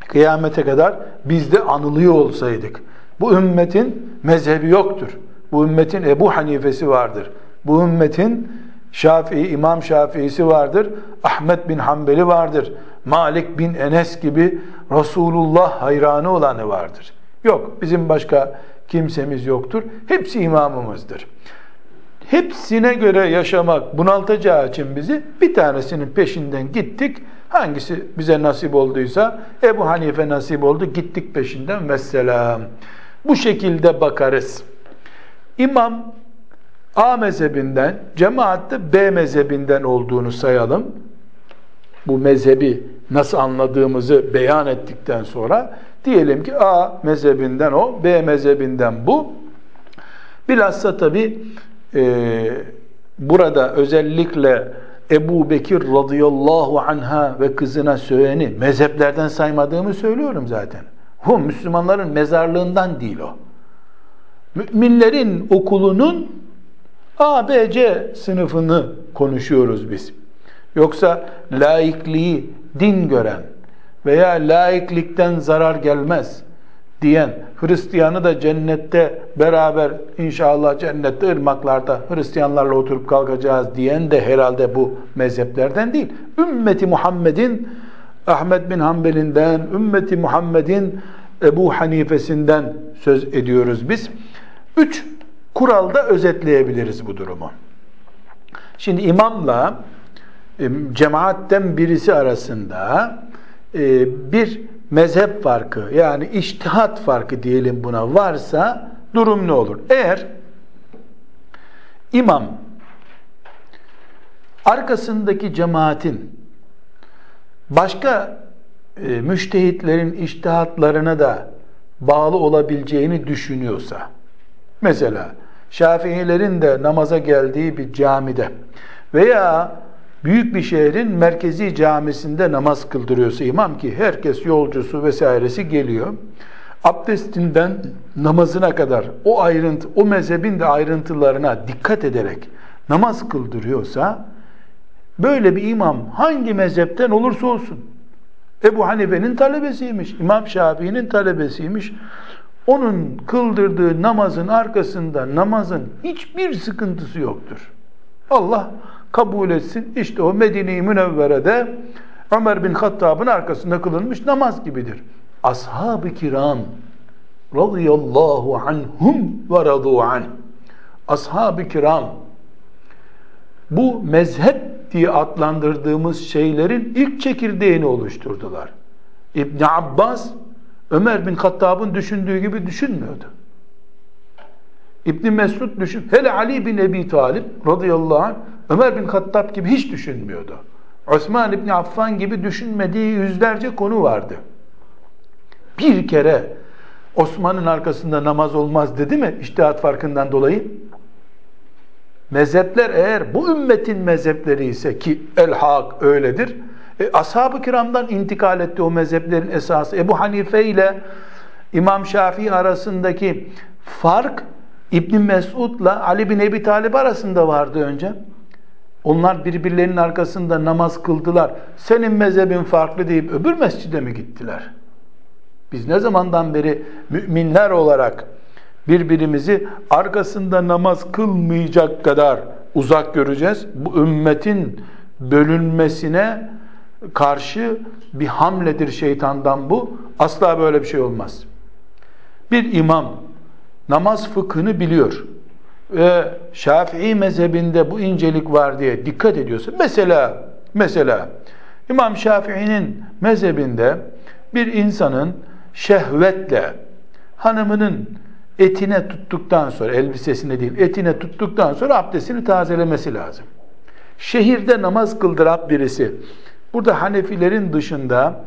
kıyamete kadar biz de anılıyor olsaydık. Bu ümmetin mezhebi yoktur. Bu ümmetin Ebu Hanifesi vardır. Bu ümmetin Şafii, İmam Şafii'si vardır. Ahmet bin Hanbeli vardır. Malik bin Enes gibi Resulullah hayranı olanı vardır. Yok, bizim başka kimsemiz yoktur. Hepsi imamımızdır. Hepsine göre yaşamak bunaltacağı için bizi bir tanesinin peşinden gittik. Hangisi bize nasip olduysa Ebu Hanife nasip oldu gittik peşinden vesselam. Bu şekilde bakarız. İmam A mezhebinden, cemaatte B mezhebinden olduğunu sayalım. Bu mezhebi nasıl anladığımızı beyan ettikten sonra diyelim ki A mezhebinden o, B mezhebinden bu. Bilhassa tabi e, burada özellikle Ebu Bekir radıyallahu anha ve kızına söyleni mezheplerden saymadığımı söylüyorum zaten. O Müslümanların mezarlığından değil o. Müminlerin okulunun A, B, C sınıfını konuşuyoruz biz. Yoksa laikliği din gören veya laiklikten zarar gelmez diyen Hristiyanı da cennette beraber inşallah cennette ırmaklarda Hristiyanlarla oturup kalkacağız diyen de herhalde bu mezheplerden değil. Ümmeti Muhammed'in Ahmet bin Hanbel'inden, ümmeti Muhammed'in Ebu Hanife'sinden söz ediyoruz biz. Üç kuralda özetleyebiliriz bu durumu. Şimdi imamla e, cemaatten birisi arasında e, bir mezhep farkı yani iştihat farkı diyelim buna varsa durum ne olur? Eğer imam arkasındaki cemaatin başka e, müştehitlerin iştihatlarına da bağlı olabileceğini düşünüyorsa mesela Şafiilerin de namaza geldiği bir camide veya büyük bir şehrin merkezi camisinde namaz kıldırıyorsa imam ki herkes yolcusu vesairesi geliyor. Abdestinden namazına kadar o ayrıntı, o mezhebin de ayrıntılarına dikkat ederek namaz kıldırıyorsa böyle bir imam hangi mezhepten olursa olsun Ebu Hanife'nin talebesiymiş, İmam Şafii'nin talebesiymiş. Onun kıldırdığı namazın arkasında namazın hiçbir sıkıntısı yoktur. Allah kabul etsin. İşte o Medine-i Münevvere'de Ömer bin Hattab'ın arkasında kılınmış namaz gibidir. Ashab-ı kiram radıyallahu anhum ve radu anh ashab-ı kiram bu mezhep diye adlandırdığımız şeylerin ilk çekirdeğini oluşturdular. İbn Abbas Ömer bin Hattab'ın düşündüğü gibi düşünmüyordu. İbn Mesud düşün. Hele Ali bin Ebi Talip radıyallahu anh Ömer bin Hattab gibi hiç düşünmüyordu. Osman İbni Affan gibi düşünmediği yüzlerce konu vardı. Bir kere Osman'ın arkasında namaz olmaz dedi mi iştihat farkından dolayı? Mezhepler eğer bu ümmetin mezhepleri ise ki el-hak öyledir. E, Ashab-ı kiramdan intikal etti o mezheplerin esası. Ebu Hanife ile İmam Şafii arasındaki fark İbn Mesud'la Ali bin Ebi Talib arasında vardı önce. Onlar birbirlerinin arkasında namaz kıldılar. Senin mezhebin farklı deyip öbür mescide mi gittiler? Biz ne zamandan beri müminler olarak birbirimizi arkasında namaz kılmayacak kadar uzak göreceğiz. Bu ümmetin bölünmesine karşı bir hamledir şeytandan bu. Asla böyle bir şey olmaz. Bir imam namaz fıkhını biliyor. Ve Şafii mezhebinde bu incelik var diye dikkat ediyorsa mesela mesela İmam Şafii'nin mezhebinde bir insanın şehvetle hanımının etine tuttuktan sonra elbisesine değil etine tuttuktan sonra abdestini tazelemesi lazım. Şehirde namaz kıldıran birisi burada Hanefilerin dışında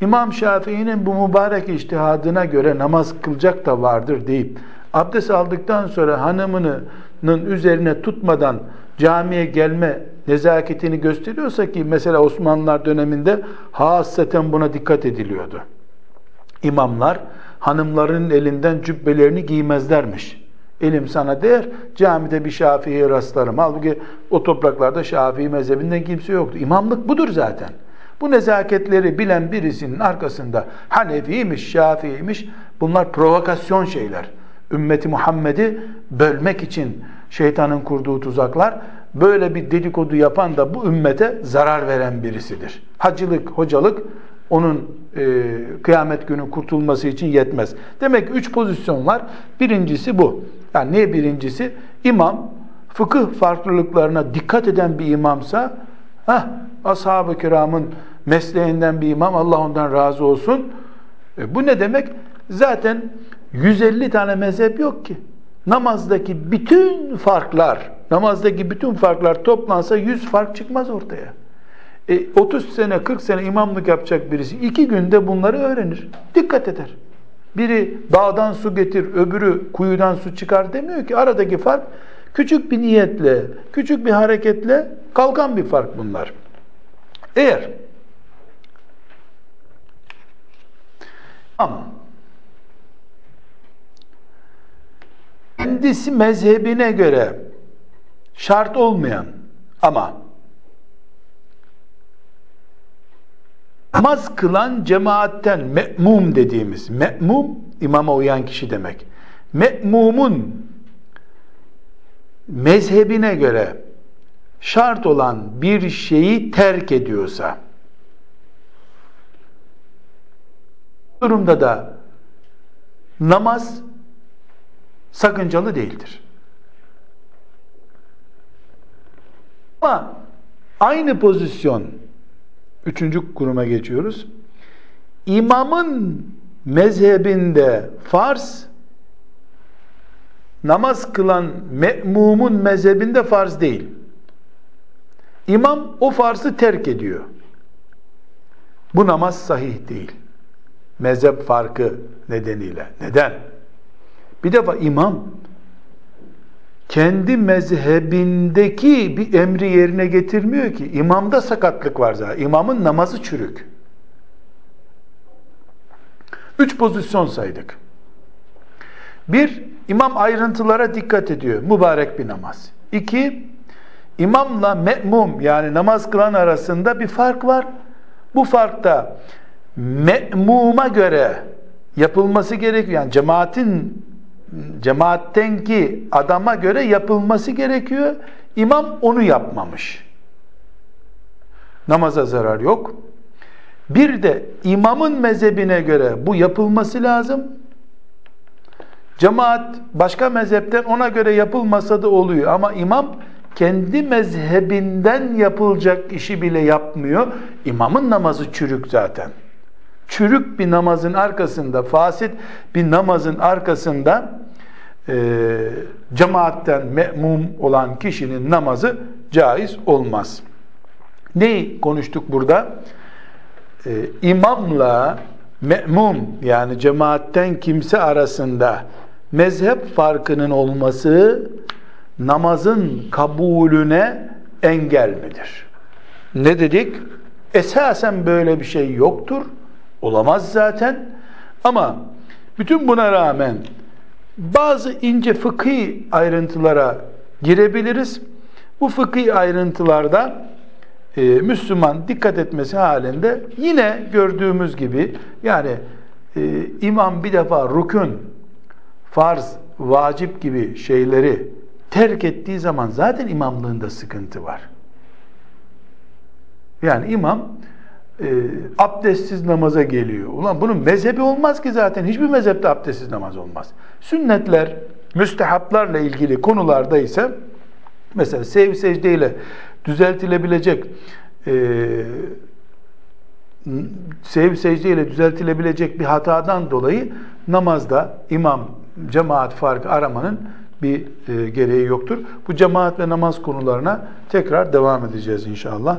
İmam Şafii'nin bu mübarek iştihadına göre namaz kılacak da vardır deyip abdest aldıktan sonra hanımının üzerine tutmadan camiye gelme nezaketini gösteriyorsa ki mesela Osmanlılar döneminde hasreten buna dikkat ediliyordu. İmamlar hanımların elinden cübbelerini giymezlermiş. Elim sana değer, camide bir Şafii'ye rastlarım. Halbuki o topraklarda Şafii mezhebinden kimse yoktu. İmamlık budur zaten. Bu nezaketleri bilen birisinin arkasında Hanefi'ymiş, Şafii'ymiş bunlar provokasyon şeyler. Ümmeti Muhammed'i bölmek için şeytanın kurduğu tuzaklar böyle bir dedikodu yapan da bu ümmete zarar veren birisidir. Hacılık, hocalık onun e, kıyamet günü kurtulması için yetmez. Demek ki üç pozisyon var. Birincisi bu. Yani ne birincisi? İmam fıkıh farklılıklarına dikkat eden bir imamsa heh, ashab-ı kiramın mesleğinden bir imam Allah ondan razı olsun. E, bu ne demek? Zaten 150 tane mezhep yok ki. Namazdaki bütün farklar, namazdaki bütün farklar toplansa 100 fark çıkmaz ortaya. E, 30 sene, 40 sene imamlık yapacak birisi iki günde bunları öğrenir. Dikkat eder. Biri dağdan su getir, öbürü kuyudan su çıkar demiyor ki. Aradaki fark küçük bir niyetle, küçük bir hareketle kalkan bir fark bunlar. Eğer ama kendisi mezhebine göre şart olmayan ama namaz kılan cemaatten me'mum dediğimiz me'mum imama uyan kişi demek. Me'mumun mezhebine göre şart olan bir şeyi terk ediyorsa durumda da namaz sakıncalı değildir. Ama aynı pozisyon üçüncü kuruma geçiyoruz. İmamın mezhebinde farz namaz kılan me'mumun mezhebinde farz değil. İmam o farzı terk ediyor. Bu namaz sahih değil. Mezhep farkı nedeniyle. Neden? Bir defa imam kendi mezhebindeki bir emri yerine getirmiyor ki. İmamda sakatlık var zaten. İmamın namazı çürük. Üç pozisyon saydık. Bir, imam ayrıntılara dikkat ediyor. Mübarek bir namaz. İki, imamla me'mum yani namaz kılan arasında bir fark var. Bu farkta me'muma göre yapılması gerekiyor. Yani cemaatin cemaattenki adama göre yapılması gerekiyor. İmam onu yapmamış. Namaza zarar yok. Bir de imamın mezhebine göre bu yapılması lazım. Cemaat başka mezhepten ona göre yapılmasa da oluyor ama imam kendi mezhebinden yapılacak işi bile yapmıyor. İmamın namazı çürük zaten. Çürük bir namazın arkasında, fasit bir namazın arkasında e, cemaatten me'mum olan kişinin namazı caiz olmaz. Neyi konuştuk burada? E, imamla me'mum yani cemaatten kimse arasında mezhep farkının olması namazın kabulüne engel midir? Ne dedik? Esasen böyle bir şey yoktur. Olamaz zaten. Ama bütün buna rağmen bazı ince fıkhi ayrıntılara girebiliriz. Bu fıkhi ayrıntılarda e, Müslüman dikkat etmesi halinde yine gördüğümüz gibi yani e, imam bir defa rukun, farz, vacip gibi şeyleri terk ettiği zaman zaten imamlığında sıkıntı var. Yani imam e, abdestsiz namaza geliyor. Ulan bunun mezhebi olmaz ki zaten. Hiçbir mezhepte abdestsiz namaz olmaz. Sünnetler müstehaplarla ilgili konularda ise mesela sev secdeyle düzeltilebilecek e, sev secdeyle düzeltilebilecek bir hatadan dolayı namazda imam cemaat farkı aramanın bir e, gereği yoktur. Bu cemaat ve namaz konularına tekrar devam edeceğiz inşallah.